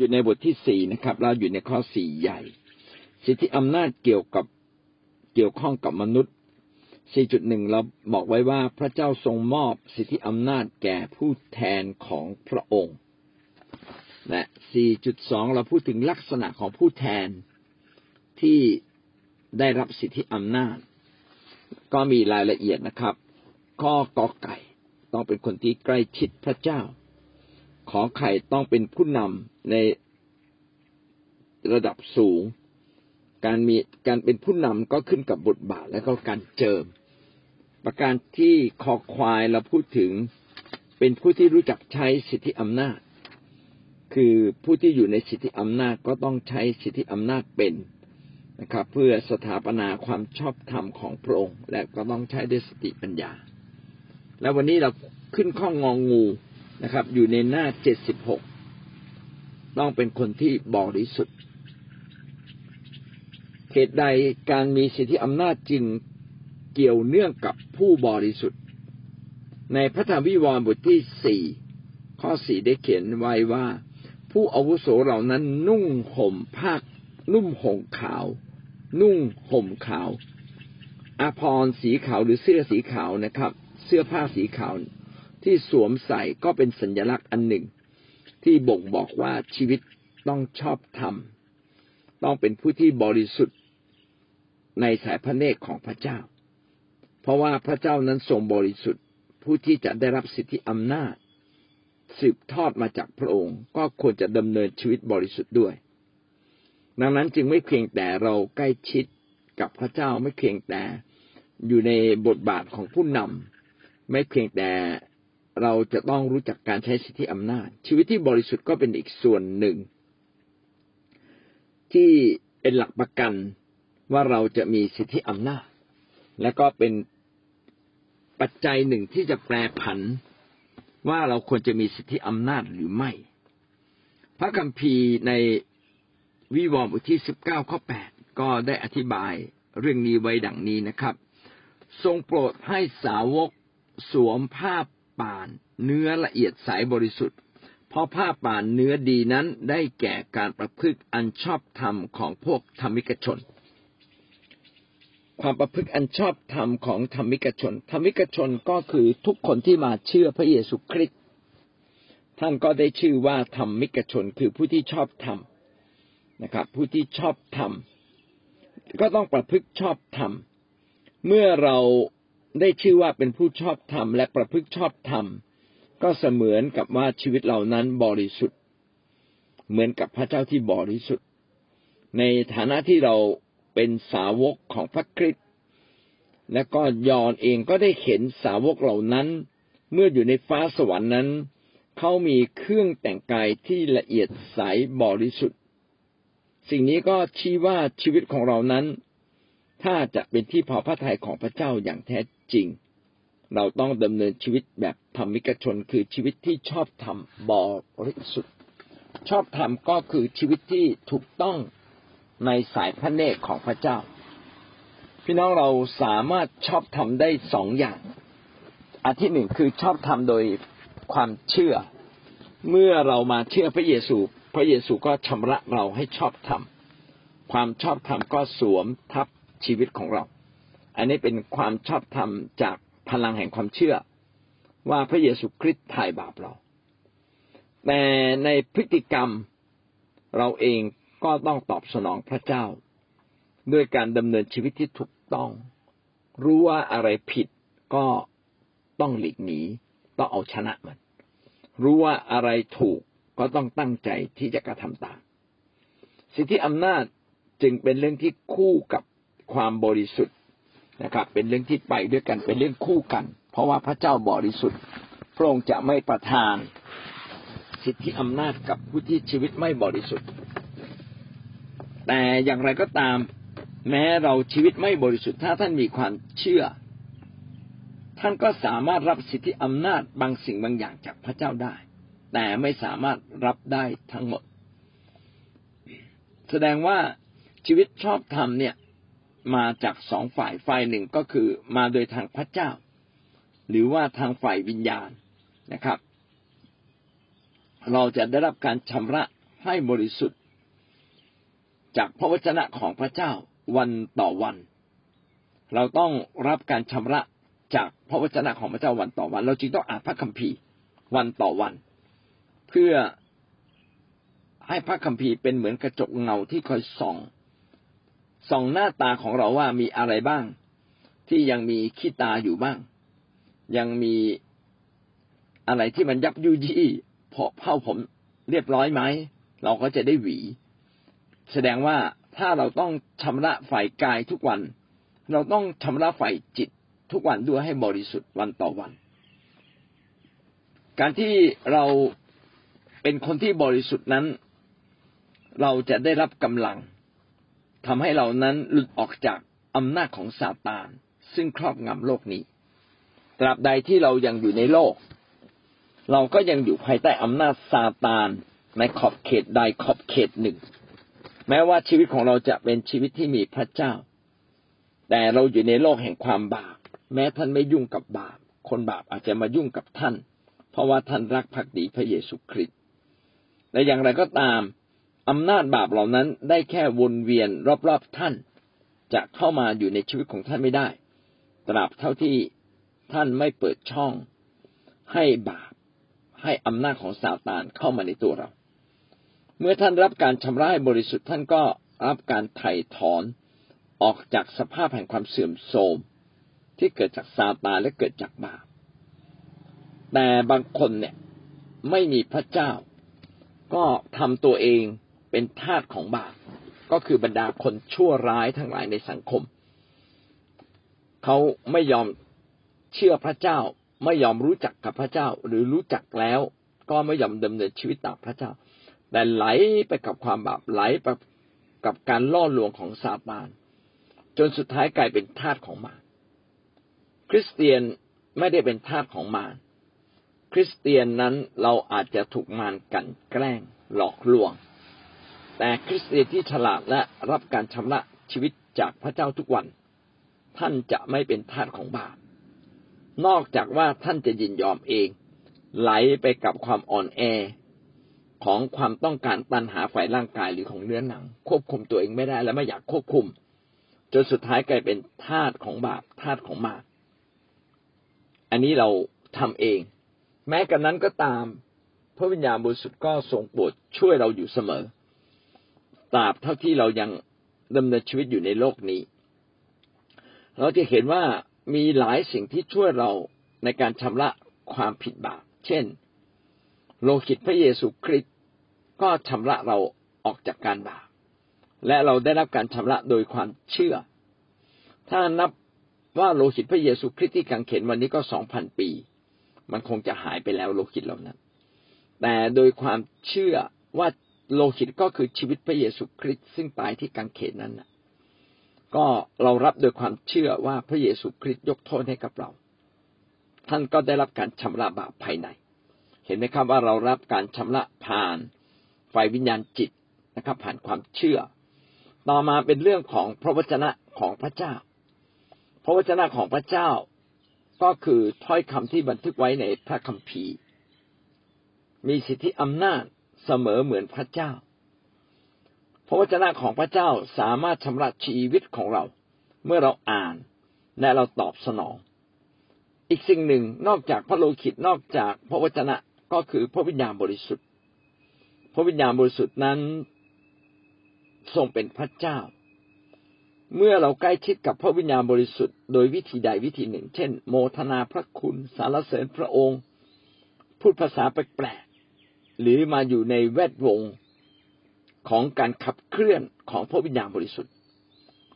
อยู่ในบทที่สี่นะครับ เราอยู่ในข้อสี่ใหญ่ สิทธิอำนาจเกี่ยวกับเกี่ยวข้องกับมนุษย์ 4.1 เราบอกไว้ว่าพระเจ้าทรงมอบสิทธิอำนาจแก่ผู้แทนของพระองค์ และ 4.2 เราพูดถึงลักษณะของผู้แทนที่ได้รับสิทธิอำนาจ ก็มีรายละเอียดนะครับ ข้อกอไก่ต้องเป็นคนที่ใกล้ชิดพระเจ้า ขอไข่ต้องเป็นผู้นำ ในระดับสูง การมีการเป็นผู้นำก็ขึ้นกับบทบาทและก็การเจิม ประการที่คอควายเราพูดถึงเป็นผู้ที่รู้จักใช้สิทธิอำนาจ คือผู้ที่อยู่ในสิทธิอำนาจก็ต้องใช้สิทธิอำนาจเป็นนะครับ เพื่อสถาปนาความชอบธรรมของพระองค์ และก็ต้องใช้ด้วยสติปัญญา แล้ววันนี้เราขึ้นข้องงองูนะครับ อยู่ในหน้าเจ็ดสิบหก ต้องเป็นคนที่บริสุทธิ์เหตุใดการมีสิทธิอำนาจจึงเกี่ยวเนื่องกับผู้บริสุทธิ์ ในพระธรรมวิวรณ์บทที่สี่ข้อสี่ได้เขียนไว้ว่า ผู้อาวุโสเหล่านั้นนุ่งห่มผ้านุ่มห่มขาว นุ่งห่มขาวอาภรณ์สีขาวหรือเสื้อสีขาวนะครับ เสื้อผ้าสีขาวที่สวมใส่ก็เป็นสัญลักษณ์อันหนึ่ง ที่บ่งบอกว่าชีวิตต้องชอบธรรม ต้องเป็นผู้ที่บริสุทธิ์ในสายพระเนตรของพระเจ้า เพราะว่าพระเจ้านั้นทรงบริสุทธิ์ ผู้ที่จะได้รับสิทธิอำนาจ สืบทอดมาจากพระองค์ ก็ควรจะดำเนินชีวิตบริสุทธิ์ด้วย ดังนั้นจึงไม่เพียงแต่เราใกล้ชิดกับพระเจ้าไม่เพียงแต่อยู่ในบทบาทของผู้นำไม่เพียงแต่ เราจะต้องรู้จักการใช้สิทธิอำนาจ ชีวิตที่บริสุทธิ์ก็เป็นอีกส่วนหนึ่ง ที่เป็นหลักประกันว่าเราจะมีสิทธิอำนาจ และก็เป็นปัจจัยหนึ่งที่จะแปรผันว่าเราควรจะมีสิทธิอำนาจหรือไม่ พระคัมภีร์ในวิวรณ์บทที่สิบเก้าข้อแปดก็ได้อธิบายเรื่องนี้ไว้ดังนี้นะครับ ทรงโปรดให้สาวกสวมผ้า ป่าน เนื้อละเอียดใสบริสุทธิ์ เพราะผ้าป่านเนื้อดีนั้นได้แก่การประพฤติอันชอบธรรมของพวกธรรมิกชน ความประพฤติอันชอบธรรมของธรรมิกชน ธรรมิกชนก็คือทุกคนที่มาเชื่อพระเยซูคริสต์ท่านก็ได้ชื่อว่าธรรมิกชนคือผู้ที่ชอบธรรมนะครับ ผู้ที่ชอบธรรมก็ต้องประพฤติชอบธรรมเมื่อเรา ได้ชื่อว่าเป็นผู้ชอบธรรมและประพฤติชอบธรรม ก็เสมือนกับว่าชีวิตเหล่านั้นบริสุทธิ์ เหมือนกับพระเจ้าที่บริสุทธิ์ ในฐานะที่เราเป็นสาวกของพระคริสต์และก็ยอนเองก็ได้เห็นสาวกเหล่านั้น เมื่ออยู่ในฟ้าสวรรค์นั้น เขามีเครื่องแต่งกายที่ละเอียดใสบริสุทธิ์ สิ่งนี้ก็ชี้ว่าชีวิตของเรานั้น ถ้าจะเป็นที่พอพระทัยของพระเจ้าอย่างแท้ จริง เราต้องดำเนินชีวิตแบบธรรมิกชน คือชีวิตที่ชอบธรรมบริสุทธิ์ ชอบธรรมก็คือชีวิตที่ถูกต้องในสายพระเนตรของพระเจ้า พี่น้องเราสามารถชอบทำได้สองอย่าง อันที่หนึ่งคือชอบทำโดยความเชื่อ เมื่อเรามาเชื่อพระเยซู พระเยซูก็ชำระเราให้ชอบทำความชอบธรรมก็สวมทับชีวิตของเรา อันนี้เป็นความชอบธรรมจากพลังแห่งความเชื่อ ว่าพระเยซูคริสต์ไถ่บาปเรา แต่ในพฤติกรรมเราเองก็ต้องตอบสนองพระเจ้า ด้วยการดำเนินชีวิตที่ถูกต้อง รู้ว่าอะไรผิดก็ต้องหลีกหนี ต้องเอาชนะมัน รู้ว่าอะไรถูกก็ต้องตั้งใจที่จะกระทำตาม สิทธิอำนาจจึงเป็นเรื่องที่คู่กับความบริสุทธิ์ นะครับ เป็นเรื่องที่ไปด้วยกันเป็นเรื่องคู่กัน เพราะว่าพระเจ้าบริสุทธิ์ พระองค์จะไม่ประทานสิทธิอำนาจกับผู้ที่ชีวิตไม่บริสุทธิ์ แต่อย่างไรก็ตาม แม้เราชีวิตไม่บริสุทธิ์ถ้าท่านมีความเชื่อ ท่านก็สามารถรับสิทธิอำนาจบางสิ่งบางอย่างจากพระเจ้าได้ แต่ไม่สามารถรับได้ทั้งหมด แสดงว่าชีวิตชอบธรรมเนี่ย มาจากสองฝ่ายฝ่ายหนึ่งก็คือมาโดยทางพระเจ้า หรือว่าทางฝ่ายวิญญาณนะครับ เราจะได้รับการชำระให้บริสุทธิ์ จากพระวจนะของพระเจ้าวันต่อวัน เราต้องรับการชำระจากพระวจนะของพระเจ้าวันต่อวัน เราจึงต้องอ่านพระคัมภีร์วันต่อวัน เพื่อให้พระคัมภีร์เป็นเหมือนกระจกเงาที่คอยส่อง ส่องหน้าตาของเราว่ามีอะไรบ้าง ที่ยังมีขี้ตาอยู่บ้าง ยังมีอะไรที่มันยับยุยี่เพราะเผ้าผมเรียบร้อยไหมเราก็จะได้หวี แสดงว่าถ้าเราต้องชำระฝ่ายกายทุกวัน เราต้องชำระฝ่ายจิตทุกวันด้วยให้บริสุทธิ์วันต่อวัน การที่เราเป็นคนที่บริสุทธิ์นั้น เราจะได้รับกำลัง ทำให้เรานั้นหลุดออกจากอำนาจของซาตาน ซึ่งครอบงำโลกนี้ ตราบใดที่เรายังอยู่ในโลก เราก็ยังอยู่ภายใต้อำนาจซาตานในขอบเขตใดขอบเขตหนึ่ง แม้ว่าชีวิตของเราจะเป็นชีวิตที่มีพระเจ้า แต่เราอยู่ในโลกแห่งความบาป แม้ท่านไม่ยุ่งกับบาป คนบาปอาจจะมายุ่งกับท่าน เพราะว่าท่านรักภักดีพระเยซูคริสต์และอย่างไรก็ตาม อำนาจบาปเหล่านั้นได้แค่วนเวียนรอบๆท่าน จะเข้ามาอยู่ในชีวิตของท่านไม่ได้ ตราบเท่าที่ท่านไม่เปิดช่อง ให้บาปให้อำนาจของซาตานเข้ามาในตัวเรา เมื่อท่านรับการชำระบริสุทธิ์ท่านก็รับการไถ่ถอนออกจากสภาพแห่งความเสื่อมโทรมที่เกิดจากซาตานและเกิดจากบาป แต่บางคนเนี่ยไม่มีพระเจ้า ก็ทำตัวเอง เป็นทาสของบาปก็คือบรรดาคนชั่วร้ายทั้งหลายในสังคม เขาไม่ยอมเชื่อพระเจ้า ไม่ยอมรู้จักกับพระเจ้า หรือรู้จักแล้ว ก็ไม่ยอมดำเนินชีวิตตามพระเจ้า แต่ไหลไปกับความบาปไหลไปกับการล่อลวงของซาตาน จนสุดท้ายกลายเป็นทาสของมารคริสเตียนไม่ได้เป็นทาสของมารคริสเตียนนั้นเราอาจจะถูกมารกันแกล้งหลอกลวง แต่คริสเตียนที่ฉลาดและรับการชำระชีวิตจากพระเจ้าทุกวัน ท่านจะไม่เป็นทาสของบาปนอกจากว่าท่านจะยินยอมเอง ไหลไปกับความอ่อนแอ ของความต้องการตันหาฝ่ายร่างกายหรือของเนื้อหนัง ควบคุมตัวเองไม่ได้และไม่อยากควบคุมจนสุดท้ายกลายเป็นทาสของบาปทาสของมารอันนี้เราทำเอง แม้กันนั้นก็ตาม พระวิญญาณบริสุทธิ์ก็ทรงโปรดช่วยเราอยู่เสมอ ตราบเท่าที่เรายังดำเนินชีวิตอยู่ในโลกนี้ เราจะเห็นว่ามีหลายสิ่งที่ช่วยเราในการชำระความผิดบาป เช่น โลหิตพระเยซูคริสต์ก็ชำระเราออกจากการบาป และเราได้รับการชำระโดยความเชื่อ ถ้านับว่าโลหิตพระเยซูคริสต์ที่กังเขนวันนี้ก็สองพันปี มันคงจะหายไปแล้วโลหิตเหล่านั้น แต่โดยความเชื่อว่า โลหิตก็คือชีวิตพระเยซูคริสต์ซึ่งตายที่กังเขนนั้นก็เรารับโดยความเชื่อว่าพระเยซูคริสต์ยกโทษให้กับเรา ท่านก็ได้รับการชำระบาปภายใน เห็นไหมครับว่าเรารับการชำระผ่านไฟวิญญาณจิตนะครับ ผ่านความเชื่อ ต่อมาเป็นเรื่องของพระวจนะของพระเจ้า พระวจนะของพระเจ้าก็คือถ้อยคำที่บันทึกไว้ในพระคัมภีร์ มีสิทธิอำนาจ เสมอเหมือนพระเจ้า พระวจนะของพระเจ้าสามารถชำระชีวิตของเรา เมื่อเราอ่านและเราตอบสนอง อีกสิ่งหนึ่งนอกจากพระโลหิตนอกจากพระวจนะก็คือพระวิญญาณบริสุทธิ์ พระวิญญาณบริสุทธิ์นั้นทรงเป็นพระเจ้า เมื่อเราใกล้ชิดกับพระวิญญาณบริสุทธิ์โดยวิธีใดวิธีหนึ่ง เช่น โมทนาพระคุณ สารเสริญพระองค์ พูดภาษาแปลก หรือมาอยู่ในแวดวงของการขับเคลื่อนของพระวิญญาณบริสุทธิ์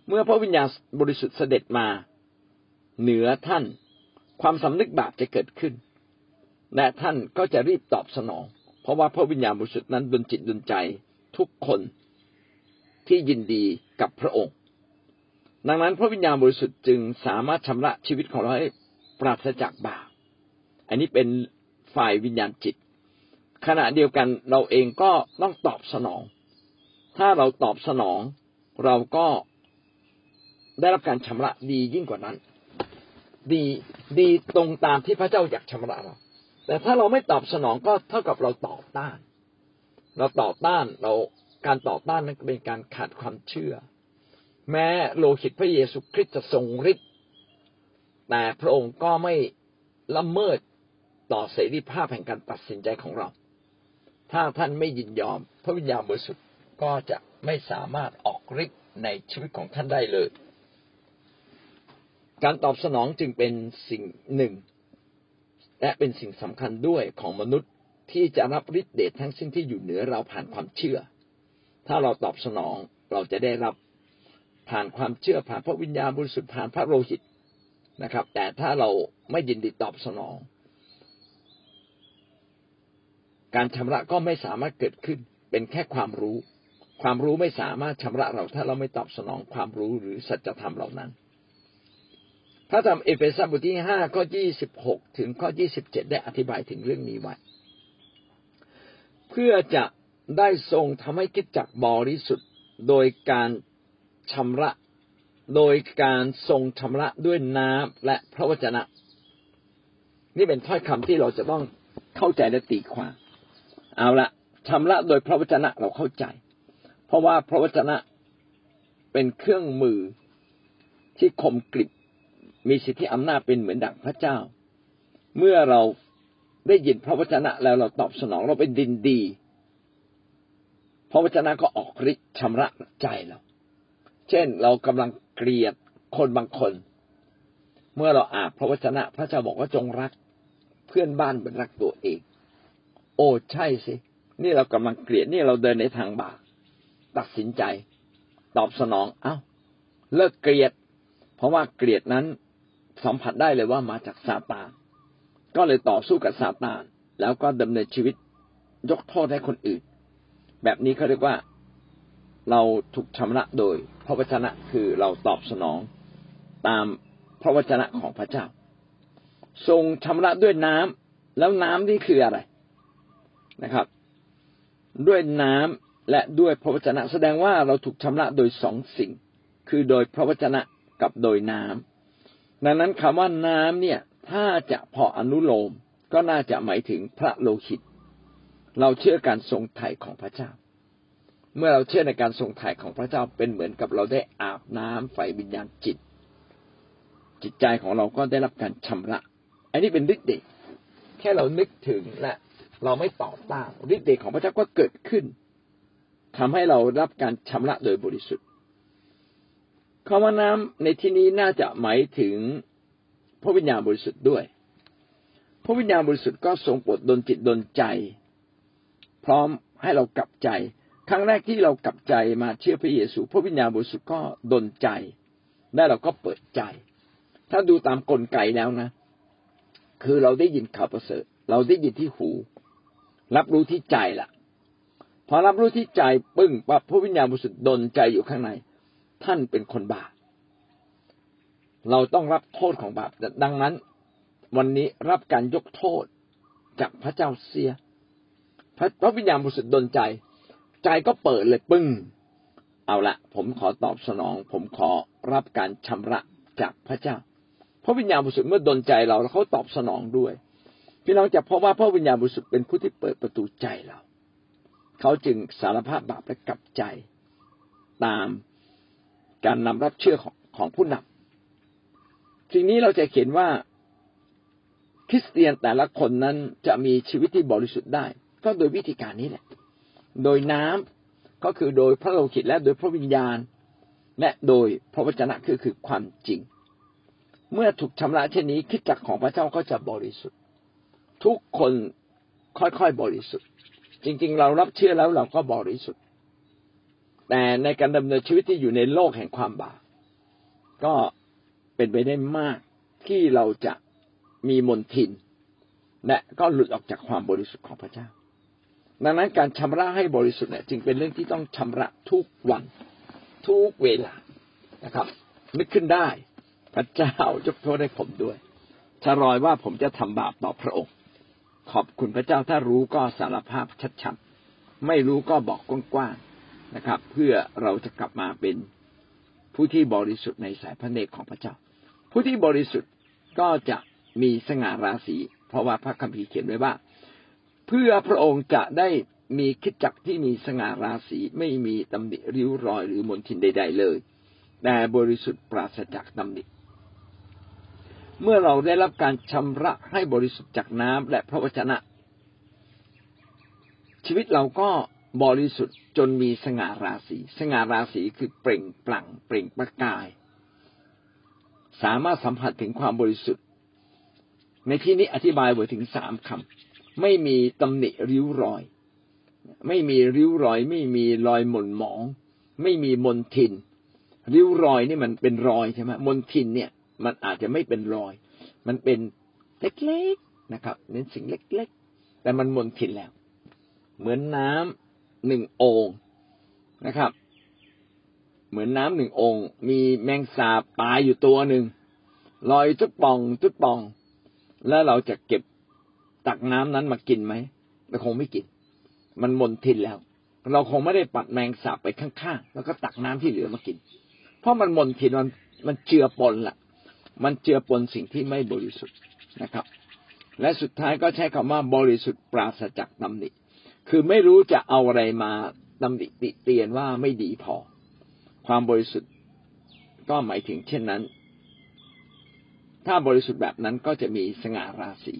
เมื่อพระวิญญาณบริสุทธิ์เสด็จมาเหนือท่านความสำนึกบาปจะเกิดขึ้น และท่านก็จะรีบตอบสนอง เพราะว่าพระวิญญาณบริสุทธิ์นั้นดลจิตดลใจทุกคนที่ยินดีกับพระองค์ ดังนั้นพระวิญญาณบริสุทธิ์จึงสามารถชำระชีวิตของเราให้ปราศจากบาป อันนี้เป็นฝ่ายวิญญาณจิต ขณะเดียวกันเราเองก็ต้องตอบสนอง ถ้าเราตอบสนอง เราก็ได้รับการชำระดียิ่งกว่านั้น ดีดีตรงตามที่พระเจ้าอยากชำระเรา แต่ถ้าเราไม่ตอบสนองก็เท่ากับเราต่อต้าน เราต่อต้านเราการต่อต้านนั้นเป็นการขาดความเชื่อ แม้โลหิตพระเยซูคริสต์จะทรงฤทธิ์แต่พระองค์ก็ไม่ละเมิดต่อเสรีภาพแห่งการตัดสินใจของเรา ถ้าท่านไม่ยินยอม พระวิญญาณบริสุทธิ์ก็จะไม่สามารถออกฤทธิ์ในชีวิตของท่านได้เลย การตอบสนองจึงเป็นสิ่งหนึ่ง และเป็นสิ่งสำคัญด้วยของมนุษย์ที่จะรับฤทธิ์เดชทั้งสิ้นที่อยู่เหนือเราผ่านความเชื่อ ถ้าเราตอบสนองเราจะได้รับผ่านความเชื่อผ่านพระวิญญาณบริสุทธิ์ผ่านพระโลหิตนะครับ แต่ถ้าเราไม่ยินดีตอบสนอง การชำระก็ไม่สามารถเกิดขึ้น เป็นแค่ความรู้ ความรู้ไม่สามารถชำระเราถ้าเราไม่ตอบสนองความรู้หรือสัจธรรมเหล่านั้น พระธรรมเอเฟซัสบทที่ห้าข้อยี่สิบหกถึงข้อยี่สิบเจ็ดได้อธิบายถึงเรื่องนี้ไว้เพื่อจะได้ทรงทำให้คิดจักบริสุทธิ์โดยการชำระโดยการทรงชำระด้วยน้ำและพระวจนะ นี่เป็นถ้อยคำที่เราจะต้องเข้าใจและตีความ เอาละชำระโดยพระวจนะเราเข้าใจ เพราะว่าพระวจนะเป็นเครื่องมือที่คมกริบมีสิทธิอำนาจเป็นเหมือนดั่งพระเจ้า เมื่อเราได้ยินพระวจนะแล้วเราตอบสนองเราเป็นดินดี พระวจนะก็ออกฤทธิ์ชำระใจเรา เช่นเรากำลังเกลียดคนบางคน เมื่อเราอ่านพระวจนะพระเจ้าบอกว่าจงรักเพื่อนบ้านเหมือนรักตัวเอง โอ้ใช่สิ นี่เรากำลังเกลียดนี่เราเดินในทางบาปตัดสินใจ ตอบสนองเอา้า เลิกเกลียด เพราะว่าเกลียดนั้นสัมผัสได้เลยว่ามาจากซาตานก็เลยต่อสู้กับซาตาน แล้วก็ดำเนินชีวิตยกโทษให้คนอื่น แบบนี้เขาเรียกว่าเราถูกชำระโดย พระวจนะคือเราตอบสนองตามพระวจนะของพระเจ้า ทรงชำระด้วยน้ำแล้วน้ำนี่คืออะไร นะครับ ด้วยน้ำและด้วยพระวจนะ แสดงว่าเราถูกชำระโดยสองสิ่ง คือโดยพระวจนะกับโดยน้ำดังนั้นคำว่าน้ำเนี่ย ถ้าจะพออนุโลมก็น่าจะหมายถึงพระโลหิต เราเชื่อการทรงไถ่ของพระเจ้า เมื่อเราเชื่อในการทรงไถ่ของพระเจ้าเป็นเหมือนกับเราได้อาบน้ำไฟวิญญาณจิต จิตใจของเราก็ได้รับการชำระ อันนี้เป็นฤทธิ์เดชแค่เรานึกถึงและ เราไม่ต่อต้านฤทธิ์เดชของพระเจ้าก็เกิดขึ้นทำให้เรารับการชำระโดยบริสุทธิ์คำว่าน้ำในที่นี้น่าจะหมายถึงพระวิญญาณบริสุทธิ์ด้วย พระวิญญาณบริสุทธิ์ก็ทรงโปรดดลจิตดลใจ พร้อมให้เรากลับใจ ครั้งแรกที่เรากลับใจมาเชื่อพระเยซู พระวิญญาณบริสุทธิ์ก็ดนใจ และเราก็เปิดใจ ถ้าดูตามกลไกแล้วนะ คือเราได้ยินข่าวประเสริฐ เราได้ยินที่หู รับรู้ที่ใจละพอรับรู้ที่ใจปึ้งปั๊บพระวิญญาณบริสุทธิ์ดนใจอยู่ข้างใน ท่านเป็นคนบาปเราต้องรับโทษของบาปดังนั้น วันนี้รับการยกโทษจากพระเจ้าเสียพระวิญญาณบริสุทธิ์ดนใจ ใจก็เปิดเลยปึ้ง เอาละผมขอตอบสนอง ผมขอรับการชำระจากพระเจ้า พระวิญญาณบริสุทธิ์เมื่อดนใจเราแล้วเขาตอบสนองด้วย พี่น้องจะพบว่าพระวิญญาณบริสุทธิ์เป็นผู้ที่เปิดประตูใจเรา เขาจึงสารภาพบาปและกลับใจ ตามการนำรับเชื่อของของผู้นำสิ่งนี้เราจะเห็นว่าคริสเตียนแต่ละคนนั้นจะมีชีวิตที่บริสุทธิ์ได้ ก็โดยวิธีการนี้แหละ โดยน้ำก็คือโดยพระโลหิตและโดยพระวิญญาณ และโดยพระวจนะคือคือความจริง เมื่อถูกชำระเช่นนี้คิดจักของพระเจ้าก็จะบริสุทธิ์ ทุกคนค่อยๆบริสุทธิ์ จริง ๆ เรารับเชื่อแล้วเราก็บริสุทธิ์ แต่ในการดำเนินชีวิตที่อยู่ในโลกแห่งความบาปก็เป็นไปได้มากที่เราจะมีมนทิน และก็หลุดออกจากความบริสุทธิ์ของพระเจ้า ดังนั้นการชำระให้บริสุทธิ์เนี่ย จึงเป็นเรื่องที่ต้องชำระทุกวัน ทุกเวลานะครับนึกขึ้นได้ พระเจ้ายกโทษให้ผมด้วยถ้ารอยว่าผมจะทำบาปต่อพระองค์ ขอบคุณพระเจ้าถ้ารู้ก็สารภาพชัดๆ ไม่รู้ก็บอกกว้างๆนะครับ เพื่อเราจะกลับมาเป็นผู้ที่บริสุทธิ์ในสายพระเนตรของพระเจ้า ผู้ที่บริสุทธิ์ก็จะมีสง่าราศีเพราะว่าพระคัมภีร์เขียนไว้ว่า เพื่อพระองค์จะได้มีคิดจักที่มีสง่าราศีไม่มีตำหนิริ้วรอยหรือมลทินใด ๆ เลย แต่บริสุทธิ์ปราศจากตำหนิ เมื่อเราได้รับการชำระให้บริสุทธิ์จากน้ำและพระวจนะ ชีวิตเราก็บริสุทธิ์จนมีสง่าราศี สง่าราศีคือเปล่งปลั่ง เปล่งประกาย สามารถสัมผัสถึงความบริสุทธิ์ ในที่นี้อธิบายไว้ถึงสามคำไม่มีตำหนิริ้วรอย ไม่มีริ้วรอย ไม่มีรอยหม่นหมอง ไม่มีมนทิน ริ้วรอยนี่มันเป็นรอยใช่ไหมมนทินเนี่ย มันอาจจะไม่เป็นรอย มันเป็นเล็กๆนะครับเน้นสิ่งเล็ก ๆ แต่มันมนทินแล้ว เหมือนน้ำหนึ่งโอ่งนะครับ เหมือนน้ำหนึ่งองค์ มีแมงสาบตายอยู่ตัวหนึ่งลอยจุดปองจุดปอง แล้วเราจะเก็บตักน้ำนั้นมากินไหมเราคงไม่กิน มันมนทินแล้ว เราคงไม่ได้ปัดแมงสาบไปข้างๆ แล้วก็ตักน้ำที่เหลือมากิน เพราะมันมนทินมันมันเจือปนละ มันเจือปนสิ่งที่ไม่บริสุทธิ์นะครับ และสุดท้ายก็ใช้คำว่าบริสุทธิ์ปราศจากตำหนิ คือไม่รู้จะเอาอะไรมาตำหนิติเตียนว่าไม่ดีพอ ความบริสุทธิ์ก็หมายถึงเช่นนั้น ถ้าบริสุทธิ์แบบนั้นก็จะมีสง่าราศี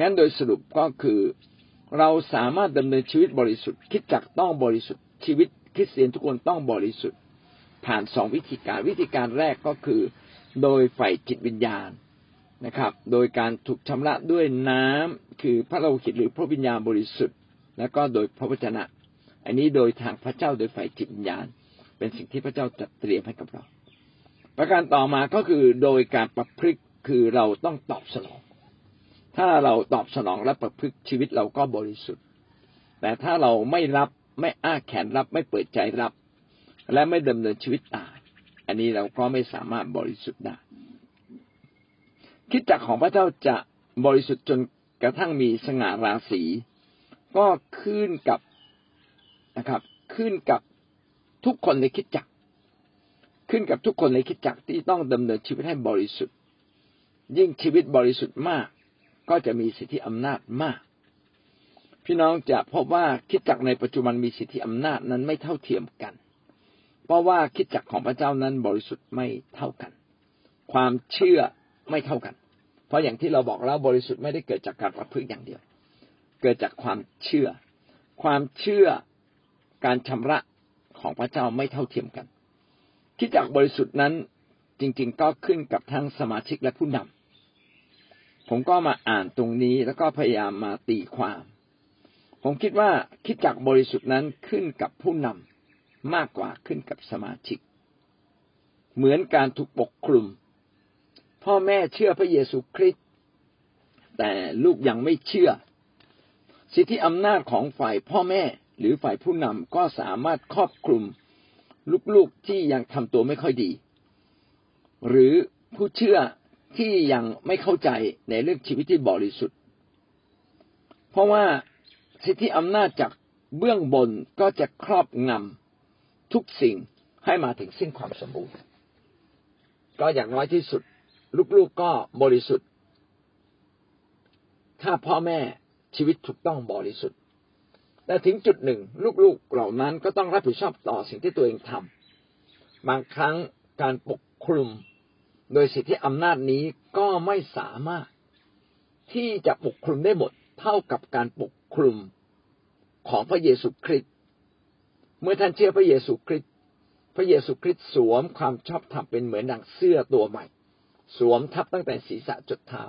งั้นโดยสรุปก็คือ เราสามารถดำเนินชีวิตบริสุทธิ์ คิดจักต้องบริสุทธิ์ชีวิตคริสเตียนทุกคนต้องบริสุทธิ์ ผ่านสองวิธีการวิธีการแรกก็คือ โดยฝ่ายจิตวิญญาณนะครับ โดยการถูกชำระด้วยน้ำคือพระโลหิตหรือพระวิญญาณบริสุทธิ์ แล้วก็โดยพระวจนะ อันนี้โดยทางพระเจ้าโดยฝ่ายจิตวิญญาณ เป็นสิ่งที่พระเจ้าจัดเตรียมให้กับเรา ประการต่อมาก็คือโดยการประพฤติคือเราต้องตอบสนอง ถ้าเราตอบสนองและประพฤติชีวิตเราก็บริสุทธิ์ แต่ถ้าเราไม่รับไม่อ้าแขนรับไม่เปิดใจรับ และไม่ดำเนินชีวิตตาม อันนี้เราก็ไม่สามารถบริสุทธิ์ได้คิดจักของพระเจ้าจะบริสุทธิ์จนกระทั่งมีสง่าราศี ก็ขึ้นกับนะครับ ขึ้นกับทุกคนในคิดจัก ขึ้นกับทุกคนในคิดจักที่ต้องดำเนินชีวิตให้บริสุทธิ์ ยิ่งชีวิตบริสุทธิ์มาก ก็จะมีสิทธิอำนาจมาก พี่น้องจะพบว่าคิดจักในปัจจุบันมีสิทธิอำนาจนั้นไม่เท่าเทียมกัน เพราะว่าคิดจักของพระเจ้านั้นบริสุทธิ์ไม่เท่ากัน ความเชื่อไม่เท่ากัน เพราะอย่างที่เราบอกแล้วบริสุทธิ์ไม่ได้เกิดจากการประพฤติอย่างเดียว เกิดจากความเชื่อ ความเชื่อการชำระของพระเจ้าไม่เท่าเทียมกัน คิดจักบริสุทธิ์นั้นจริง ๆ ก็ขึ้นกับทั้งสมาชิกและผู้นำผมก็มาอ่านตรงนี้แล้วก็พยายามมาตีความ ผมคิดว่าคิดจักบริสุทธิ์นั้นขึ้นกับผู้นำ มากกว่าขึ้นกับสมาชิก เหมือนการถูกปกคลุม พ่อแม่เชื่อพระเยซูคริสต์แต่ลูกยังไม่เชื่อ สิทธิอำนาจของฝ่ายพ่อแม่หรือฝ่ายผู้นำก็สามารถครอบคลุม ลูกๆที่ยังทำตัวไม่ค่อยดี หรือผู้เชื่อที่ยังไม่เข้าใจในเรื่องชีวิตที่บริสุทธิ์ เพราะว่าสิทธิอำนาจจากเบื้องบนก็จะครอบงำ ทุกสิ่งให้มาถึงสิ้นความสมบูรณ์ ก็อย่างน้อยที่สุด ลูกๆก็บริสุทธิ์ ถ้าพ่อแม่ชีวิตถูกต้องบริสุทธิ์ แต่ถึงจุดหนึ่ง ลูกๆเหล่านั้นก็ต้องรับผิดชอบต่อสิ่งที่ตัวเองทำบางครั้งการปกคลุม โดยสิทธิอำนาจนี้ก็ไม่สามารถที่จะปกคลุมได้หมด เท่ากับการปกคลุมของพระเยซูคริสต์ เมื่อท่านเชื่อพระเยซูคริสต์พระเยซูคริสต์สวมความชอบธรรมเป็นเหมือนดังเสื้อตัวใหม่ สวมทับตั้งแต่ศีรษะจดเท้า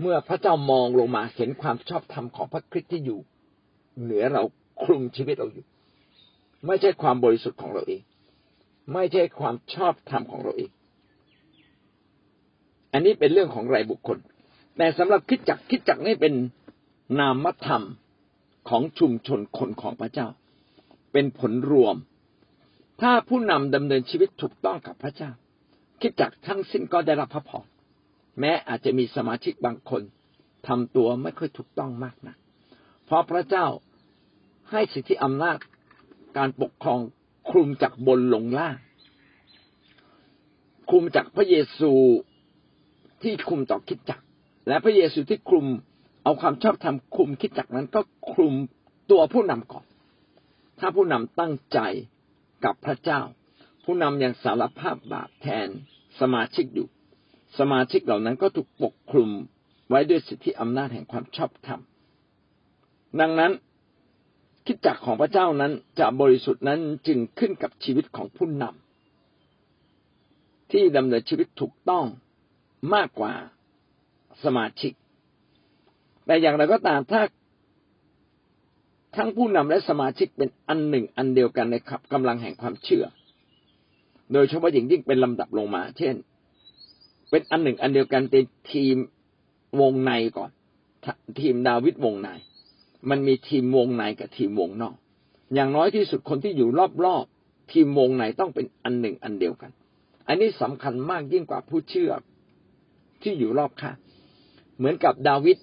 เมื่อพระเจ้ามองลงมาเห็นความชอบธรรมของพระคริสต์ที่อยู่ เหนือเราคลุมชีวิตเราอยู่ ไม่ใช่ความบริสุทธิ์ของเราเอง ไม่ใช่ความชอบธรรมของเราเอง อันนี้เป็นเรื่องของรายบุคคล แต่สำหรับคิดจักคิดจักนี่เป็นนามธรรมของชุมชนคนของพระเจ้า เป็นผลรวม ถ้าผู้นำดำเนินชีวิตถูกต้องกับพระเจ้า คิดจักทั้งสิ้นก็ได้รับพระพรแม้อาจจะมีสมาชิกบางคนทำตัวไม่ค่อยถูกต้องมากนะเพราะพระเจ้าให้สิทธิอำนาจการปกครองคลุมจากบนลงล่างคลุมจากพระเยซูที่คลุมต่อคิดจัก และพระเยซูที่คลุมเอาความชอบธรรมคลุมคิดจักนั้นก็คลุมตัวผู้นำก่อน ถ้าผู้นำตั้งใจกับพระเจ้า ผู้นำยังสารภาพบาปแทนสมาชิกอยู่ สมาชิกเหล่านั้นก็ถูกปกคลุมไว้ด้วยสิทธิอำนาจแห่งความชอบธรรม ดังนั้นคิดจักของพระเจ้านั้นจะบริสุทธิ์นั้นจึงขึ้นกับชีวิตของผู้นำที่ดำเนินชีวิตถูกต้องมากกว่าสมาชิก แต่อย่างไรก็ตามถ้า ทั้งผู้นำและสมาชิกเป็นอันหนึ่งอันเดียวกันในขับกำลังแห่งความเชื่อ โดยเฉพาะอย่างยิ่งเป็นลำดับลงมา เช่น เป็นอันหนึ่งอันเดียวกันเป็นทีมวงในก่อน ทีมดาวิดวงใน มันมีทีมวงในกับทีมวงนอก อย่างน้อยที่สุดคนที่อยู่รอบๆทีมวงในต้องเป็นอันหนึ่งอันเดียวกัน อันนี้สำคัญมากยิ่งกว่าผู้เชื่อที่อยู่รอบข้างเหมือนกับดาวิด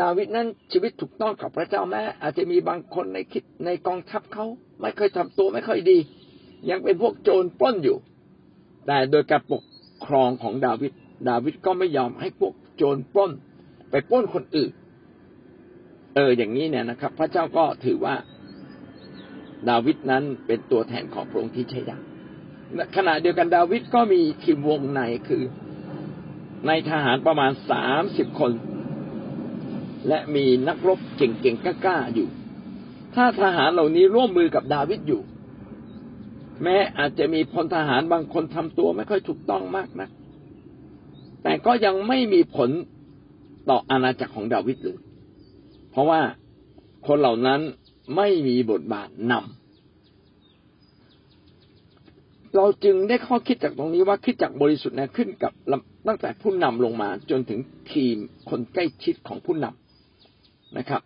ดาวิดนั้นชีวิตถูกต้องกับพระเจ้าแม้อาจจะมีบางคนในคิดในกองทัพเขาไม่เคยทำตัวไม่ค่อยดี ยังเป็นพวกโจรปล้นอยู่ แต่โดยการปกครองของดาวิดดาวิดก็ไม่ยอมให้พวกโจรปล้น ไปปล้นคนอื่น เอออย่างนี้เนี่ยนะครับ พระเจ้าก็ถือว่า ดาวิดนั้นเป็นตัวแทนของพระองค์ที่ใช้ได้ขณะเดียวกันดาวิดก็มีทีมวงในคือ ในทหารประมาณสามสิบคน และมีนักรบเก่งๆกล้าๆอยู่ ถ้าทหารเหล่านี้ร่วมมือกับดาวิดอยู่ แม้อาจจะมีพลทหารบางคนทำตัวไม่ค่อยถูกต้องมากนะแต่ก็ยังไม่มีผลต่ออาณาจักรของดาวิดเลย เพราะว่าคนเหล่านั้นไม่มีบทบาทนำเราจึงได้ข้อคิดจากตรงนี้ว่าคิดจากบริสุทธิ์นะขึ้นกับตั้งแต่ผู้นำลงมาจนถึงทีมคนใกล้ชิดของผู้นำ นะครับ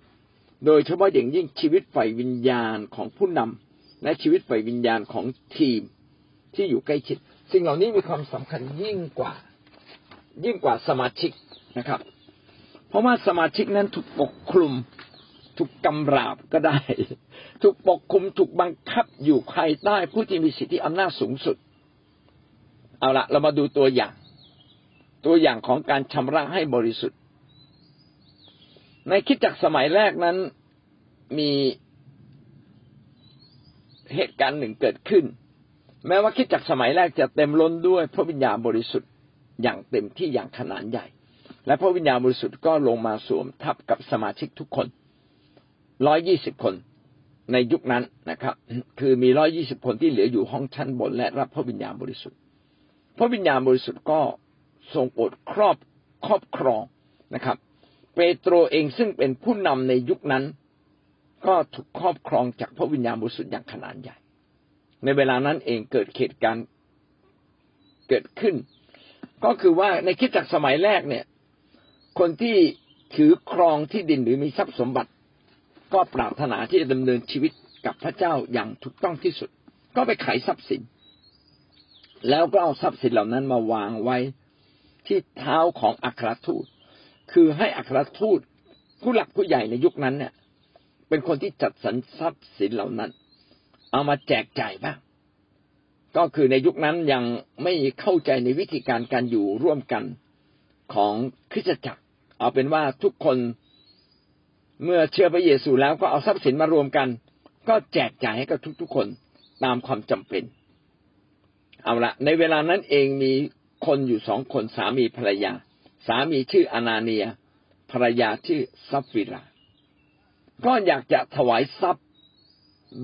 โดยเฉพาะอย่างยิ่งชีวิตฝ่ายวิญญาณของผู้นำและชีวิตฝ่ายวิญญาณของทีมที่อยู่ใกล้ชิด สิ่งเหล่านี้มีความสำคัญยิ่งกว่า ยิ่งกว่าสมาชิกนะครับ เพราะว่าสมาชิกนั้นถูกปกคลุมถูกกำราบก็ได้ ถูกปกคุมถูกบังคับอยู่ภายใต้ผู้ที่มีสิทธิอำนาจสูงสุด เอาละเรามาดูตัวอย่าง ตัวอย่างของการชำระให้บริสุทธิ์ ในคิดจักสมัยแรกนั้นมีเหตุการณ์หนึ่งเกิดขึ้น แม้ว่าคิดจักสมัยแรกจะเต็มล้นด้วยพระวิญญาณบริสุทธิ์อย่างเต็มที่อย่างขนาดใหญ่ และพระวิญญาณบริสุทธิ์ก็ลงมาสวมทับกับสมาชิกทุกคนร้อยยี่สิบคนในยุคนั้นนะครับ คือมีร้อยี่สิบคนที่เหลืออยู่ห้องชั้นบน และรับพระวิญญาณบริสุทธิ์ พระวิญญาณบริสุทธิ์ก็ทรงโปรดครอบครอบครองนะครับ เปโตรเองซึ่งเป็นผู้นำในยุคนั้น ก็ถูกครอบครองจากพระวิญญาณบริสุทธิ์อย่างขนาดใหญ่ ในเวลานั้นเองเกิดเหตุการณ์เกิดขึ้น ก็คือว่าในคิดจากสมัยแรกเนี่ย คนที่ถือครองที่ดินหรือมีทรัพย์สมบัติ ก็ปรารถนาที่จะดำเนินชีวิตกับพระเจ้าอย่างถูกต้องที่สุด ก็ไปขายทรัพย์สิน แล้วก็เอาทรัพย์สินเหล่านั้นมาวางไว้ที่เท้าของอัครทูต คือให้อัครทูตผู้หลักผู้ใหญ่ในยุคนั้นเนี่ย เป็นคนที่จัดสรรทรัพย์สินเหล่านั้น เอามาแจกจ่ายบ้าง ก็คือในยุคนั้นยังไม่เข้าใจในวิธีการการอยู่ร่วมกันของคริสตจักร เอาเป็นว่าทุกคนเมื่อเชื่อพระเยซูแล้วก็เอาทรัพย์สินมารวมกัน ก็แจกจ่ายให้กับทุกๆคนตามความจำเป็น เอาละในเวลานั้นเองมีคนอยู่สองคนสามีภรรยา สามีชื่ออนาเนียภรรยาชื่อซัฟฟิราก็อยากจะถวายทรัพย์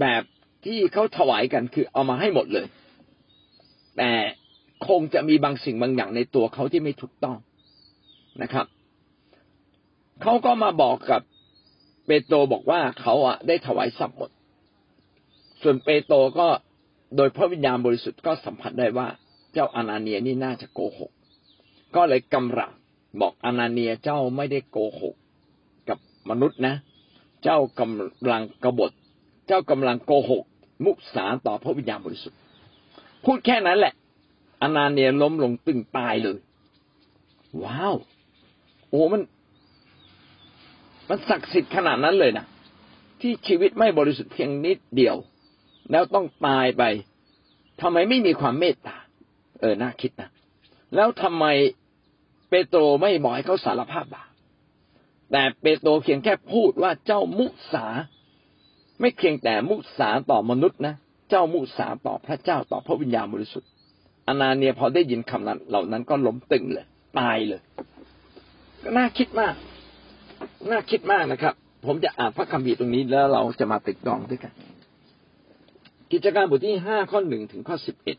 แบบที่เขาถวายกันคือเอามาให้หมดเลย แต่คงจะมีบางสิ่งบางอย่างในตัวเขาที่ไม่ถูกต้องนะครับเขาก็มาบอกกับเปโตรบอกว่าเขาอะได้ถวายทรัพย์หมด ส่วนเปโตรก็โดยพระวิญญาณบริสุทธิ์ก็สัมผัสได้ว่า เจ้าอานาเนียนี่น่าจะโกหก ก็เลยกำราบ บอกอนาเนียเจ้าไม่ได้โกหกกับมนุษย์นะ เจ้ากำลังกบฏ เจ้ากำลังโกหก มุสาต่อพระวิญญาณบริสุทธิ์พูดแค่นั้นแหละอนาเนียล้มลงตึงตายเลย ว้าว โอ้มัน มันศักดิ์สิทธิ์ขนาดนั้นเลยนะที่ชีวิตไม่บริสุทธิ์เพียงนิดเดียว แล้วต้องตายไปทำไมไม่มีความเมตตา เออน่าคิดนะแล้วทำไม โตรไม่บอกให้เขาสารภาพบาปแต่เปโตรเพียงแค่พูดว่าเจ้ามุสา ไม่เพียงแต่มุสาต่อมนุษย์นะ เจ้ามุสาต่อพระเจ้าต่อพระวิญญาณบริสุทธิ์อนาเนียพอได้ยินคำนั้น เหล่านั้นก็ล้มตึงเลย ตายเลยก็น่าคิดมาก น่าคิดมากนะครับ ผมจะอ่านพระคัมภีร์ตรงนี้แล้วเราจะมาตรึกตรองด้วยกัน กิจการบทที่ห้าข้อหนึ่งถึงข้อสิบเอ็ด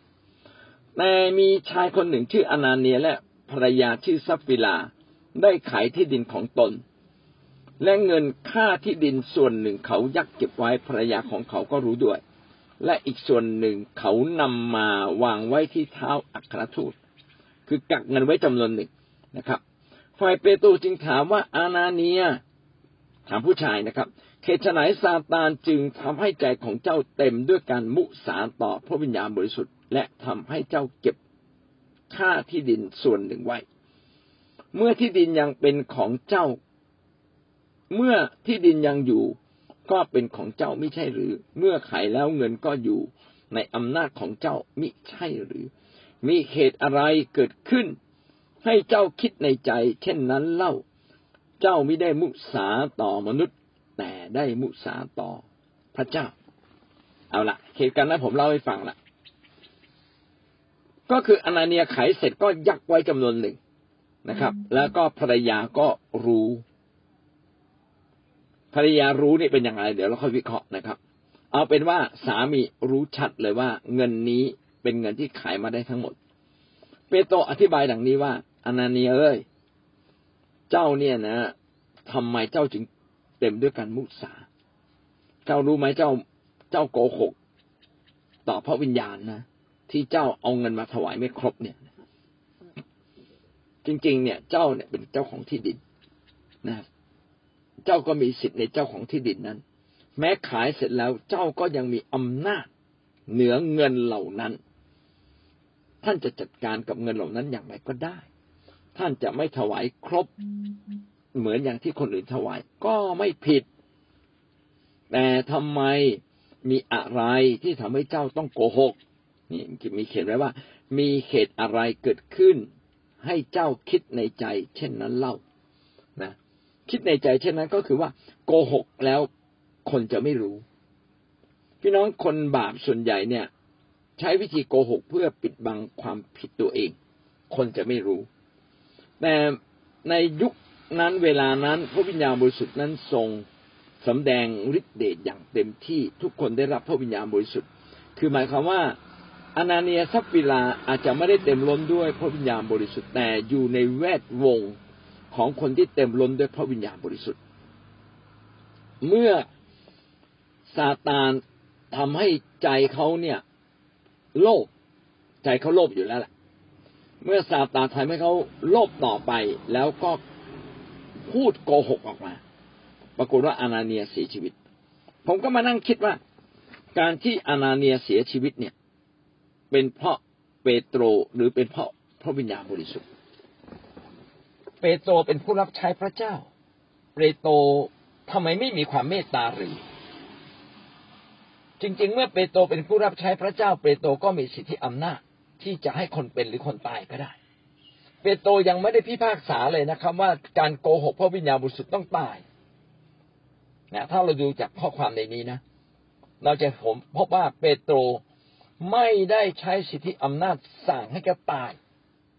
แต่มีชายคนหนึ่งชื่ออนาเนียและ ภรรยาชื่อซัฟฟิลาได้ขายที่ดินของตน และเงินค่าที่ดินส่วนหนึ่งเขายักเก็บไว้ภรรยาของเขาก็รู้ด้วย และอีกส่วนหนึ่งเขานำมาวางไว้ที่เท้าอัครทูต คือกักเงินไว้จำนวนหนึ่งนะครับ ฝ่ายเปโตรจึงถามว่าอานาเนีย ถามผู้ชายนะครับเหตุไหนซาตานจึงทำให้ใจของเจ้าเต็มด้วยการมุสาต่อพระวิญญาณบริสุทธิ์ และทำให้เจ้าเก็บ ค่าที่ดินส่วนหนึ่งไว้ เมื่อที่ดินยังเป็นของเจ้า เมื่อที่ดินยังอยู่ก็เป็นของเจ้าไม่ใช่หรือ เมื่อขายแล้วเงินก็อยู่ในอำนาจของเจ้ามิใช่หรือ มีเหตุอะไรเกิดขึ้น ให้เจ้าคิดในใจ เช่นนั้นเล่า เจ้าไม่ได้มุสาต่อมนุษย์ แต่ได้มุสาต่อพระเจ้า เอาละเหตุการณ์นั้นผมเล่าให้ฟังละ ก็คืออนาเนียขายเสร็จก็ยักไว้จำนวนหนึ่งนะครับ แล้วก็ภรรยาก็รู้ภรรยารู้นี่เป็นอย่างไรเดี๋ยวเราค่อยวิเคราะห์นะครับ เอาเป็นว่าสามีรู้ชัดเลยว่า เงินนี้เป็นเงินที่ขายมาได้ทั้งหมด เปโตรอธิบายดังนี้ว่าอนาเนียเอ้ยเจ้าเนี่ยนะทำไมเจ้าจึงเต็มด้วยการมุสา เจ้ารู้ไหมเจ้าเจ้าโกหก ต่อพระวิญญาณนะ ที่เจ้าเอาเงินมาถวายไม่ครบเนี่ย จริง ๆ เนี่ย เจ้าเนี่ยเป็นเจ้าของที่ดินนะเจ้าก็มีสิทธิ์ในเจ้าของที่ดินนั้น แม้ขายเสร็จแล้วเจ้าก็ยังมีอำนาจเหนือเงินเหล่านั้น ท่านจะจัดการกับเงินเหล่านั้นอย่างไรก็ได้ ท่านจะไม่ถวายครบ เหมือนอย่างที่คนอื่นถวาย ก็ไม่ผิด แต่ทำไมมีอะไรที่ทำให้เจ้าต้องโกหก นี่มีเขียนไว้ว่า มีเหตุอะไรเกิดขึ้น ให้เจ้าคิดในใจ เช่นนั้นเล่านะ คิดในใจ เช่นนั้นก็คือว่า โกหกแล้วคนจะไม่รู้ พี่น้องคนบาปส่วนใหญ่เนี่ย ใช้วิธีโกหกเพื่อปิดบังความผิดตัวเอง คนจะไม่รู้ แต่ในยุคนั้นเวลานั้นพระวิญญาณบริสุทธิ์นั้นทรงสำแดงฤทธิเดชอย่างเต็มที่ทุกคนได้รับพระวิญญาณบริสุทธิ์ คือหมายความว่า อนาเนียซับฟิลาอาจจะไม่ได้เต็มล้นด้วยพระวิญญาณบริสุทธิ์แต่อยู่ในแวดวงของคนที่เต็มล้นด้วยพระวิญญาณบริสุทธิ์ เมื่อซาตานทำให้ใจเขาเนี่ยโลภใจเขาโลภอยู่แล้วแหละเมื่อซาตานทำให้เขาโลภต่อไป แล้วก็พูดโกหกออกมา ปรากฏว่าอานาเนียเสียชีวิต ผมก็มานั่งคิดว่า การที่อานาเนียเสียชีวิตเนี่ย เป็นเพราะเปโตรหรือเป็นเพราะพระวิญญาณบริสุทธิ์ เปโตรเป็นผู้รับใช้พระเจ้า เปโตรทำไมไม่มีความเมตตาหรือ จริง ๆ เมื่อเปโตรเป็นผู้รับใช้พระเจ้า เปโตรก็มีสิทธิอำนาจที่จะให้คนเป็นหรือคนตายก็ได้ เปโตรยังไม่ได้พิพากษาเลยนะครับ ว่าการโกหกพระวิญญาณบริสุทธิ์ต้องตายนะถ้าเราดูจากข้อความในนี้นะ เราจะผมพบว่าเปโตร ไม่ได้ใช้สิทธิอำนาจสั่งให้แกตาย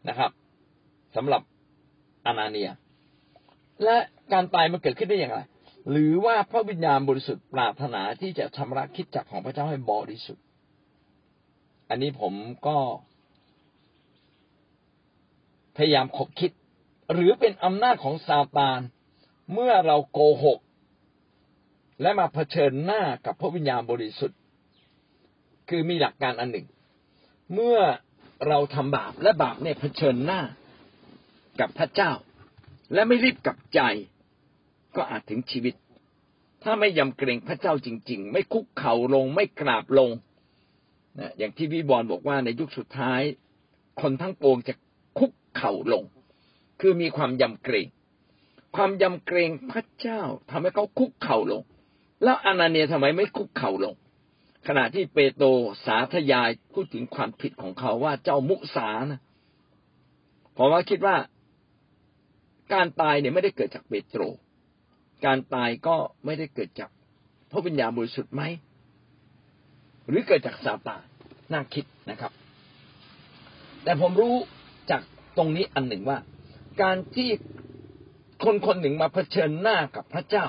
นะครับสำหรับอานาเนีย และการตายมันเกิดขึ้นได้อย่างไร หรือว่าพระวิญญาณบริสุทธิ์ปรารถนาที่จะชำระคิดจักของพระเจ้าให้บริสุทธิ์ อันนี้ผมก็พยายามคบคิด หรือเป็นอำนาจของซาตานเมื่อเราโกหก และมาเผชิญหน้ากับพระวิญญาณบริสุทธิ์ คือมีหลักการอันหนึ่ง เมื่อเราทำบาปและบาปเนี่ยเผชิญหน้ากับพระเจ้า และไม่รีบกลับใจก็อาจถึงชีวิต ถ้าไม่ยำเกรงพระเจ้าจริง ๆ ไม่คุกเข่าลงไม่กราบลงนะอย่างที่วิบอลบอกว่าในยุคสุดท้าย คนทั้งปวงจะคุกเข่าลง คือมีความยำเกรง ความยำเกรงพระเจ้าทำให้เขาคุกเข่าลง แล้วอานาเนียทำไมไม่คุกเข่าลง ขณะที่เปโตรสาธยายพูดถึงความผิดของเขาว่าเจ้ามุสานะผมว่าคิดว่าการตายเนี่ยไม่ได้เกิดจากเปโตร การตายก็ไม่ได้เกิดจากพระวิญญาณบริสุทธิ์ไหม หรือเกิดจากซาตานน่าคิดนะครับ แต่ผมรู้จากตรงนี้อันหนึ่งว่า การที่คนคนหนึ่งมาเผชิญหน้ากับพระเจ้า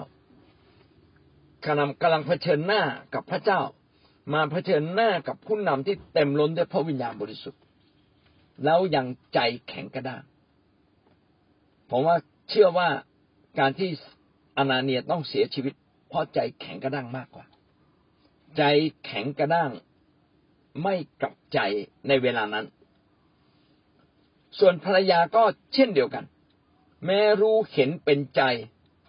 กำลังกำลังเผชิญหน้ากับพระเจ้า มาเผชิญหน้ากับผู้นำที่เต็มล้นด้วยพระวิญญาณบริสุทธิ์ แล้วยังใจแข็งกระด้างผมว่าเชื่อว่าการที่อนาเนียต้องเสียชีวิต เพราะใจแข็งกระด้างมากกว่า ใจแข็งกระด้างไม่กลับใจในเวลานั้น ส่วนภรรยาก็เช่นเดียวกัน แม้รู้เห็นเป็นใจ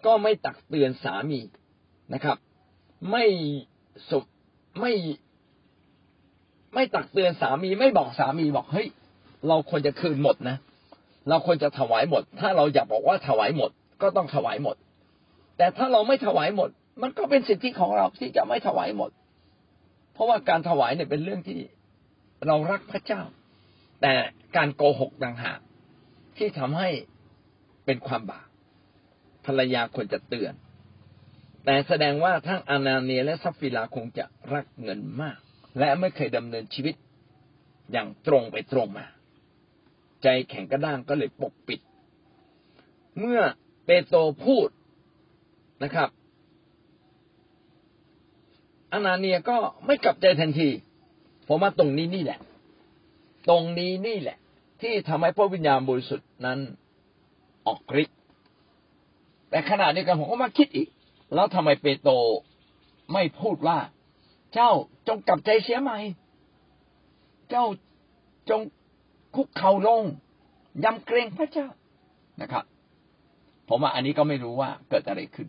ก็ไม่ตักเตือนสามีนะครับ ไม่สุ ไม่ไม่ตักเตือนสามีไม่บอกสามีบอกเฮ้ยเราควรจะคืนหมดนะ เราควรจะถวายหมด ถ้าเราอยากบอกว่าถวายหมด ก็ต้องถวายหมด แต่ถ้าเราไม่ถวายหมด มันก็เป็นสิทธิของเราที่จะไม่ถวายหมด เพราะว่าการถวายเนี่ยเป็นเรื่องที่เรารักพระเจ้า แต่การโกหกต่างหากที่ทำให้เป็นความบาปภรรยาควรจะเตือน แต่แสดงว่าทั้งอานาเนียและซัฟฟิลาคงจะรักเงินมาก และไม่เคยดำเนินชีวิตอย่างตรงไปตรงมา ใจแข็งกระด้างก็เลยปกปิด เมื่อเปโตรพูดนะครับอานาเนียก็ไม่กลับใจทันที ผมว่าตรงนี้นี่แหละ ตรงนี้นี่แหละ ที่ทำให้พระวิญญาณบริสุทธิ์นั้นออกฤทธิ์แต่ขณะเดียวกันผมก็มาคิดอีก แล้วทำไมเปโตรไม่พูดว่า เจ้าจงกลับใจเสียใหม่ เจ้าจงคุกเข่าลงยำเกรงพระเจ้านะครับ ผมว่าอันนี้ก็ไม่รู้ว่าเกิดอะไรขึ้น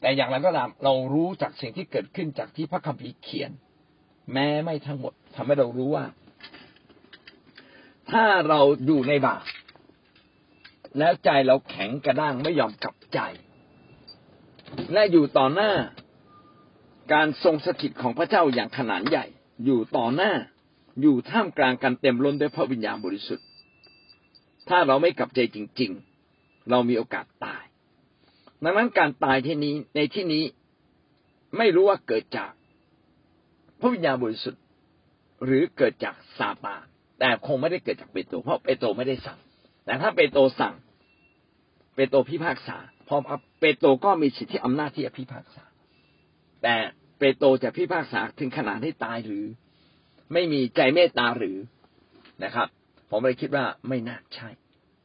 แต่อย่างไรก็ตามเรารู้จากสิ่งที่เกิดขึ้นจากที่พระคัมภีร์เขียน แม้ไม่ทั้งหมดทำให้เรารู้ว่า ถ้าเราอยู่ในบาปแล้วใจเราแข็งกระด้างไม่ยอมกลับใจ และอยู่ต่อหน้าการทรงสถิตของพระเจ้าอย่างขนาดใหญ่ อยู่ต่อหน้าอยู่ท่ามกลางการเต็มล้นด้วยพระวิญญาณบริสุทธิ์ ถ้าเราไม่กลับใจจริง ๆ เรามีโอกาสตาย ดังนั้นการตายที่นี้ในที่นี้ไม่รู้ว่าเกิดจากพระวิญญาณบริสุทธิ์ หรือเกิดจากซาตานแต่คงไม่ได้เกิดจากเปโตรเพราะเปโตรไม่ได้สั่ง แต่ถ้าเปโตรสั่ง เปโตรพิพากษา อเปโตรก็มีสิทธิอำนาจที่จะพิพากษา แต่เปโตรจะพิพากษาถึงขนาดให้ตายหรือ ไม่มีใจเมตตาหรือนะครับ ผมเลยคิดว่าไม่น่าใช่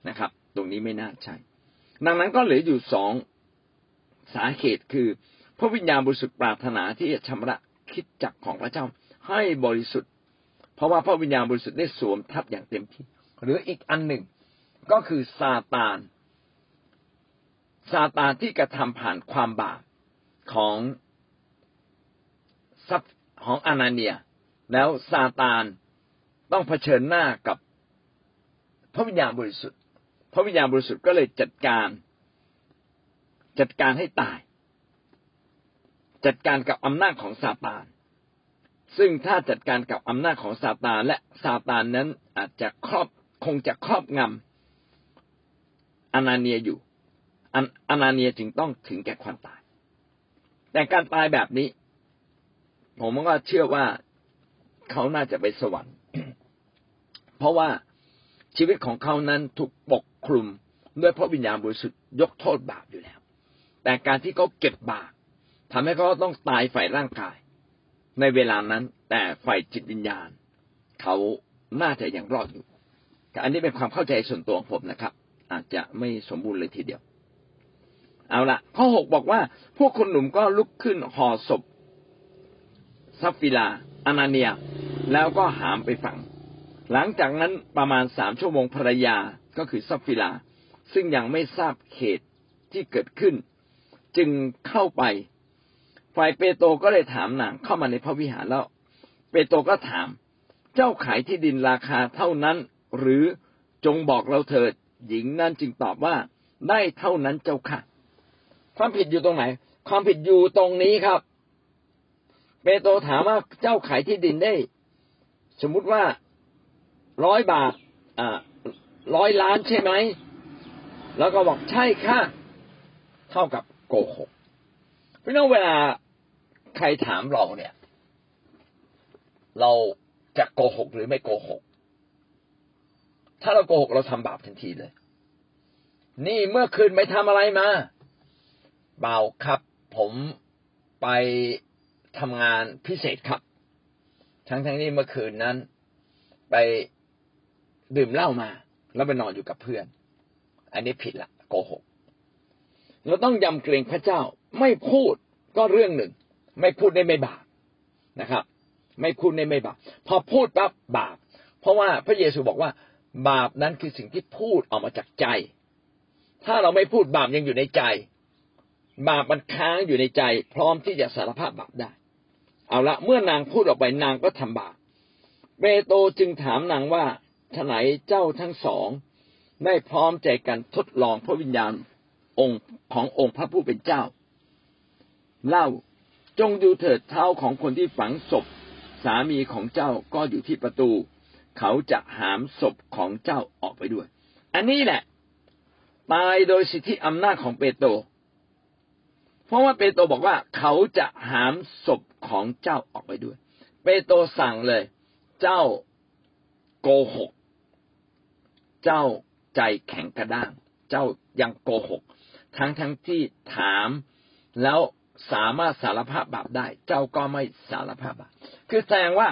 นะครับ ตรงนี้ไม่น่าใช่ ดังนั้นก็เหลืออยู่สองสาเหตุคือพระวิญญาณบริสุทธิ์ปรารถนาที่จะชำระคิดจักของพระเจ้าให้บริสุทธิ์ เพราะว่าพระวิญญาณบริสุทธิ์ได้สวมทับอย่างเต็มที่ หรืออีกอันหนึ่งก็คือซาตาน ซาตานที่กระทำผ่านความบาปของซับของอานาเนีย แล้วซาตานต้องเผชิญหน้ากับพระวิญญาณบริสุทธิ์ พระวิญญาณบริสุทธิ์ก็เลยจัดการจัดการให้ตาย จัดการกับอำนาจของซาตาน ซึ่งถ้าจัดการกับอำนาจของซาตานและซาตานนั้นอาจจะครอบคงจะครอบงำอนาเนียอยู่ อนาเนียจึงต้องถึงแก่ความตาย แต่การตายแบบนี้ ผมก็เชื่อว่าเขาน่าจะไปสวรรค์ เพราะว่าชีวิตของเขานั้นถูกปกคลุมด้วยพระวิญญาณบริสุทธิ์ยกโทษบาปอยู่แล้ว แต่การที่เขาเก็บบาปทำให้เขาต้องตายฝ่ายร่างกาย ในเวลานั้น แต่ฝ่ายจิตวิญญาณ เขาน่าจะยังรอดอยู่อันนี้เป็นความเข้าใจส่วนตัวของผมนะครับ อาจจะไม่สมบูรณ์เลยทีเดียว เอาละข้อหกบอกว่า พวกคนหนุ่มก็ลุกขึ้นห่อศพซัฟฟิลาอานาเนีย แล้วก็หามไปฝัง หลังจากนั้นประมาณสามชั่วโมงภรรยาก็คือซัฟฟิลา ซึ่งยังไม่ทราบเหตุที่เกิดขึ้น จึงเข้าไป ฝ่ายเปโตรก็เลยถามนางเข้ามาในพระวิหารแล้ว เปโตรก็ถาม เจ้าขายที่ดินราคาเท่านั้น หรือจงบอกเราเถิด หญิงนั้นจึงตอบว่าได้เท่านั้นเจ้าค่ะ ความผิดอยู่ตรงไหน ความผิดอยู่ตรงนี้ครับ เปโตรถามว่าเจ้าขายที่ดินได้ สมมุติว่าร้อยบาทอ่าร้อยล้านใช่ไหม แล้วก็บอกใช่ค่ะ เท่ากับโกหกพี่น้องเวลาใครถามเราเนี่ย เราจะโกหกหรือไม่โกหก ถ้าเราโกหกเราทำบาปทันทีเลย นี่เมื่อคืนไปทำอะไรมา เบาครับ ผมไปทำงานพิเศษครับ ทั้งทั้งนี้เมื่อคืนนั้น ไปดื่มเหล้ามา แล้วไปนอนอยู่กับเพื่อน อันนี้ผิดละโกหกเราต้องยำเกรงพระเจ้าไม่พูดก็เรื่องหนึ่ง ไม่พูดได้ไม่บาปนะครับ ไม่พูดได้ไม่บาปพอพูดปั๊บบาป เพราะว่าพระเยซูบอกว่า บาปนั้นคือสิ่งที่พูดออกมาจากใจ ถ้าเราไม่พูดบาปยังอยู่ในใจ บาปมันค้างอยู่ในใจ พร้อมที่จะสารภาพบาปได้ เอาละเมื่อนางพูดออกไปนางก็ทำบาปเปโตรจึงถามนางว่าทไหนเจ้าทั้งสองได้พร้อมใจกันทดลองพระวิญญาณองค์ขององค์พระผู้เป็นเจ้า เล่าจงดูเถิดเท้าของคนที่ฝังศพ สามีของเจ้าก็อยู่ที่ประตู เขาจะหามศพของเจ้าออกไปด้วย อันนี้แหละตายโดยสิทธิอำนาจของเปโตร เพราะว่าเปโตรบอกว่าเขาจะหามศพของเจ้าออกไปด้วย เปโตรสั่งเลย เจ้าโกหก เจ้าใจแข็งกระด้าง เจ้ายังโกหก ทั้งทั้งที่ถามแล้วสามารถสารภาพบาปได้ เจ้าก็ไม่สารภาพบาปคือแสดงว่า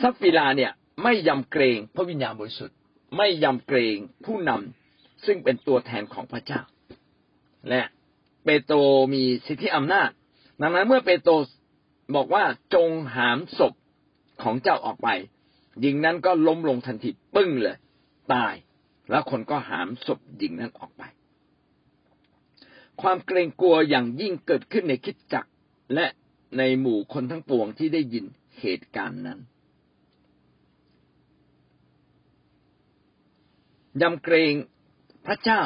ซัฟฟิลาเนี่ยไม่ยำเกรงพระวิญญาณบริสุทธิ์ไม่ยำเกรงผู้นำซึ่งเป็นตัวแทนของพระเจ้า และ เปโตรมีสิทธิอำนาจ ดังนั้นเมื่อเปโตรบอกว่าจงหามศพของเจ้าออกไปหญิงนั้นก็ล้มลงทันทีปึ้งเลย ตาย แล้วคนก็หามศพหญิงนั้นออกไป ความเกรงกลัวอย่างยิ่งเกิดขึ้นในคิดจักและในหมู่คนทั้งปวงที่ได้ยินเหตุการณ์นั้นยำเกรงพระเจ้า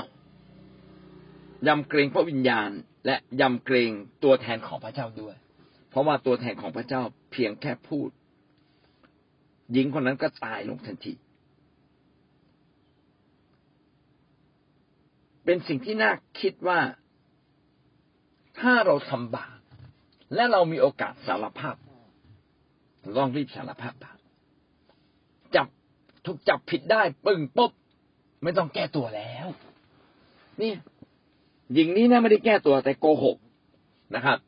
ยำเกรงพระวิญญาณ และยำเกรงตัวแทนของพระเจ้าด้วย เพราะว่าตัวแทนของพระเจ้าเพียงแค่พูด หญิงคนนั้นก็ตายลงทันที เป็นสิ่งที่น่าคิดว่าถ้าเราทำบาปและเรามีโอกาสสารภาพต้องรีบสารภาพบาปจับถูกจับผิดได้ปึ้งปุ๊บไม่ต้องแก้ตัวแล้ว นี่ หญิงนี้นะไม่ได้แก้ตัวแต่โกหกนะครับ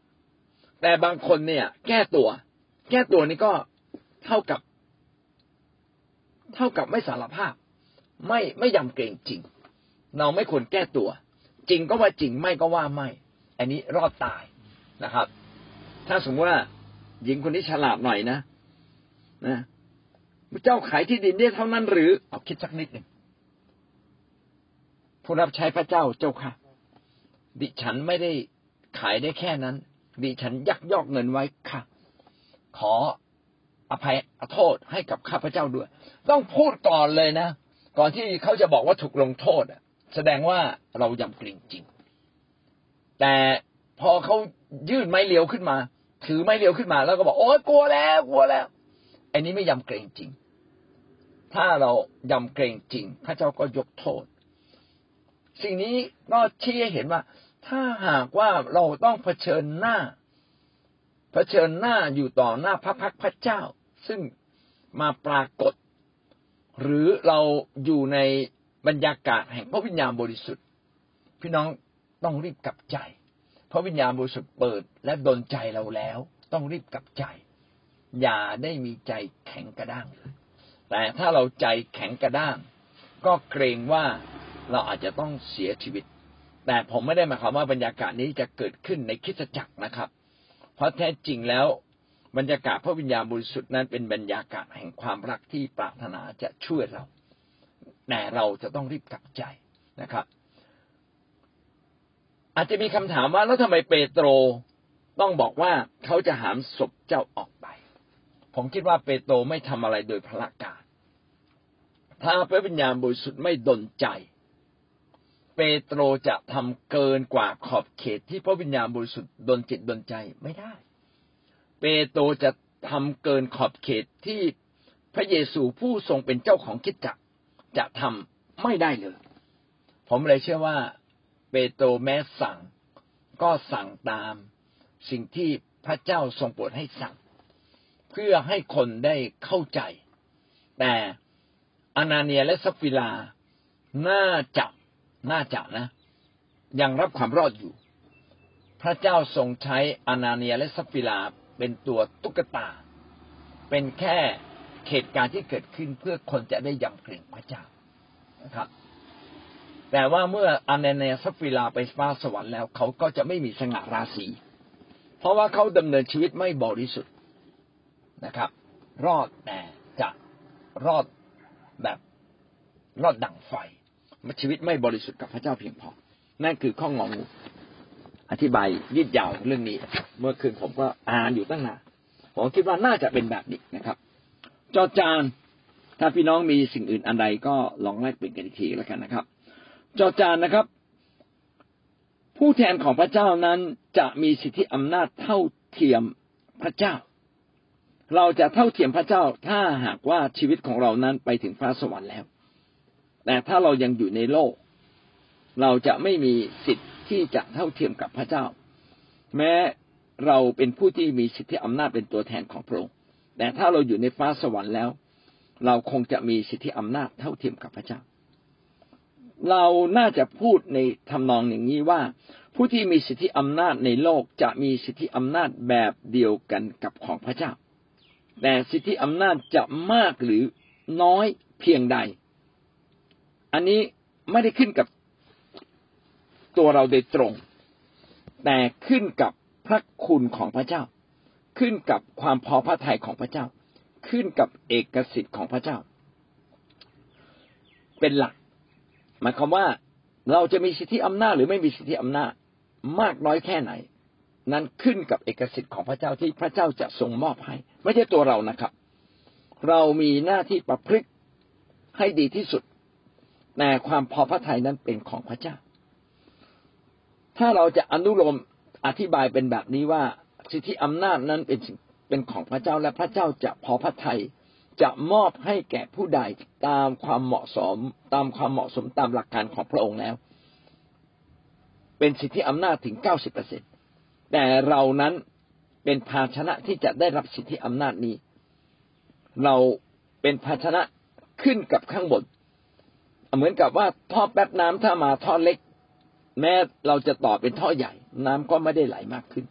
แต่บางคนเนี่ย แก้ตัว แก้ตัวนี่ก็เท่ากับ เท่ากับไม่สารภาพ ไม่ไม่ยำเกรงจริง เราไม่ควรแก้ตัว จริงก็ว่าจริงไม่ก็ว่าไม่ อันนี้รอดตายนะครับ ถ้าสมมติว่า หญิงคนนี้ฉลาดหน่อยนะนะเจ้าขายที่ดินได้เท่านั้นหรือเอาคิดสักนิดหนึ่งผู้รับใช้พระเจ้าเจ้าค่ะ ดิฉันไม่ได้ขายได้แค่นั้น ดิฉันยักยอกเงินไว้ค่ะ ขออภัยโทษให้กับข้าพเจ้าด้วย ต้องพูดก่อนเลยนะ ก่อนที่เขาจะบอกว่าถูกลงโทษแสดงว่าเรายำเกรงจริง แต่พอเขายื่นไม้เลียวขึ้นมา ถือไม้เลียวขึ้นมาแล้วก็บอกโอ้กลัวแล้วกลัวแล้วอันนี้ไม่ยำเกรงจริง ถ้าเรายำเกรงจริงพระเจ้าก็ยกโทษ สิ่งนี้ก็ชี้ให้เห็นว่า ถ้าหากว่าเราต้องเผชิญหน้า เผชิญหน้าอยู่ต่อหน้าพระพักพระเจ้า ซึ่งมาปรากฏ หรือเราอยู่ในบรรยากาศแห่งพระวิญญาณบริสุทธิ์ พี่น้องต้องรีบกลับใจ พระวิญญาณบริสุทธิ์เปิดและดลใจเราแล้ว ต้องรีบกลับใจ อย่าได้มีใจแข็งกระด้างเลยแต่ถ้าเราใจแข็งกระด้าง ก็เกรงว่าเราอาจจะต้องเสียชีวิต แต่ผมไม่ได้หมายความว่าบรรยากาศนี้จะเกิดขึ้นในคิสจักรนะครับ เพราะแท้จริงแล้วบรรยากาศพระวิญญาณบริสุทธิ์นั้นเป็นบรรยากาศแห่งความรักที่ปรารถนาจะช่วยเรา แต่เราจะต้องรีบกลับใจนะครับ อาจจะมีคำถามว่าแล้วทำไมเปโตรต้องบอกว่าเขาจะหามศพเจ้าออกไป ผมคิดว่าเปโตรไม่ทำอะไรโดยพละการถ้าพระวิญญาณบริสุทธิ์ไม่ดนใจ เปโตรจะทำเกินกว่าขอบเขตที่พระวิญญาณบริสุทธิ์ดลจิตดลใจไม่ได้ เปโตรจะทำเกินขอบเขตที่พระเยซูผู้ทรงเป็นเจ้าของคิดจักจะทำไม่ได้เลย ผมเลยเชื่อว่า เปโตรแม้สั่งก็สั่งตามสิ่งที่พระเจ้าทรงโปรดให้สั่ง เพื่อให้คนได้เข้าใจ แต่อนาเนียและซัฟฟิลาน่าจะ น่าจะนะ ยังรับความรอดอยู่ พระเจ้าทรงใช้อนาเนียและซัฟฟิลาเป็นตัวตุ๊กตา เป็นแค่เหตุการณ์ที่เกิดขึ้นเพื่อคนจะได้ยำเกรงพระเจ้านะครับ แต่ว่าเมื่ออานาเนียซัฟฟิลาไปฟ้าสวรรค์แล้ว เขาก็จะไม่มีสง่าราศี เพราะว่าเขาดำเนินชีวิตไม่บริสุทธิ์นะครับ รอดแต่จะรอดแบบรอดดังไฟ ชีวิตไม่บริสุทธิ์กับพระเจ้าเพียงพอ นั่นคือข้ององูอธิบายยืดยาวเรื่องนี้ เมื่อคืนผมก็อ่านอยู่ตั้งนานผมคิดว่าน่าจะเป็นแบบนี้นะครับ จอจานถ้าพี่น้องมีสิ่งอื่นอันใดก็ลองแลกเปลี่ยนกันอีกทีแล้วกันนะครับ จอจานนะครับ ผู้แทนของพระเจ้านั้นจะมีสิทธิอำนาจเท่าเทียมพระเจ้า เราจะเท่าเทียมพระเจ้าถ้าหากว่าชีวิตของเรานั้นไปถึงฟ้าสวรรค์แล้ว แต่ถ้าเรายังอยู่ในโลก เราจะไม่มีสิทธิ์ที่จะเท่าเทียมกับพระเจ้า แม้เราเป็นผู้ที่มีสิทธิอำนาจเป็นตัวแทนของพระองค์ แต่ถ้าเราอยู่ในฟ้าสวรรค์แล้ว เราคงจะมีสิทธิอำนาจเท่าเทียมกับพระเจ้า เราน่าจะพูดในทำนองอย่างนี้ว่า ผู้ที่มีสิทธิอำนาจในโลกจะมีสิทธิอำนาจแบบเดียวกันกับของพระเจ้า แต่สิทธิอำนาจจะมากหรือน้อยเพียงใด อันนี้ไม่ได้ขึ้นกับตัวเราโดยตรง แต่ขึ้นกับพระคุณของพระเจ้า ขึ้นกับความพอพระทัยของพระเจ้า ขึ้นกับเอกสิทธิ์ของพระเจ้า เป็นหลักหมายความว่าเราจะมีสิทธิอำนาจหรือไม่มีสิทธิอำนาจมากน้อยแค่ไหน นั้นขึ้นกับเอกสิทธิ์ของพระเจ้าที่พระเจ้าจะทรงมอบให้ ไม่ใช่ตัวเรานะครับ เรามีหน้าที่ประพฤติให้ดีที่สุด แต่ความพอพระทัยนั้นเป็นของพระเจ้า ถ้าเราจะอนุโลมอธิบายเป็นแบบนี้ว่าสิทธิอำนาจนั้นเป็นเป็นของพระเจ้าและพระเจ้าจะพอพระทัยจะมอบให้แก่ผู้ใดตามความเหมาะสม ตามความเหมาะสมตามหลักการของพระองค์แล้ว เป็นสิทธิอำนาจถึงเก้าสิบเปอร์เซ็นตแต่เรานั้นเป็นภาชนะที่จะได้รับสิทธิอำนาจนี้ เราเป็นภาชนะขึ้นกับข้างบน เหมือนกับว่าท่อแป๊บน้ำถ้ามาท่อเล็ก แม้เราจะต่อเป็นท่อใหญ่ น้ำก็ไม่ได้ไหลมากขึ้น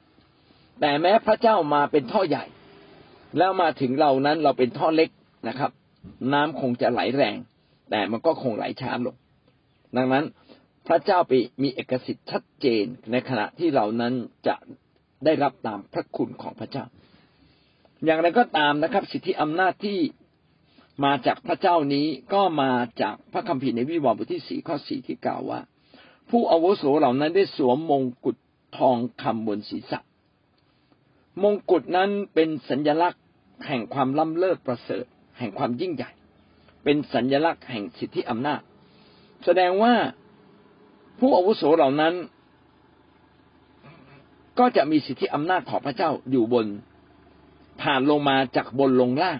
แต่แม้พระเจ้ามาเป็นท่อใหญ่ แล้วมาถึงเรานั้นเราเป็นท่อเล็กนะครับ น้ำคงจะไหลแรง แต่มันก็คงไหลช้าลง ดังนั้นพระเจ้าไปมีเอกสิทธิ์ชัดเจนในขณะที่เรานั้นจะได้รับตามพระคุณของพระเจ้า อย่างไรก็ตามนะครับ สิทธิอำนาจที่ มาจากพระเจ้านี้ก็มาจากพระคัมภีร์ในวิวรณ์บทที่สี่ข้อสี่ที่กล่าวว่า ผู้อาวุโสเหล่านั้นได้สวมมงกุฎทองคำบนศีรษะ มงกุฎนั้นเป็นสัญลักษณ์แห่งความล้ำเลิศประเสริฐ แห่งความยิ่งใหญ่ เป็นสัญลักษณ์แห่งสิทธิอำนาจ แสดงว่าผู้อาวุโสเหล่านั้น ก็จะมีสิทธิอำนาจของพระเจ้าอยู่บน ผ่านลงมาจากบนลงล่าง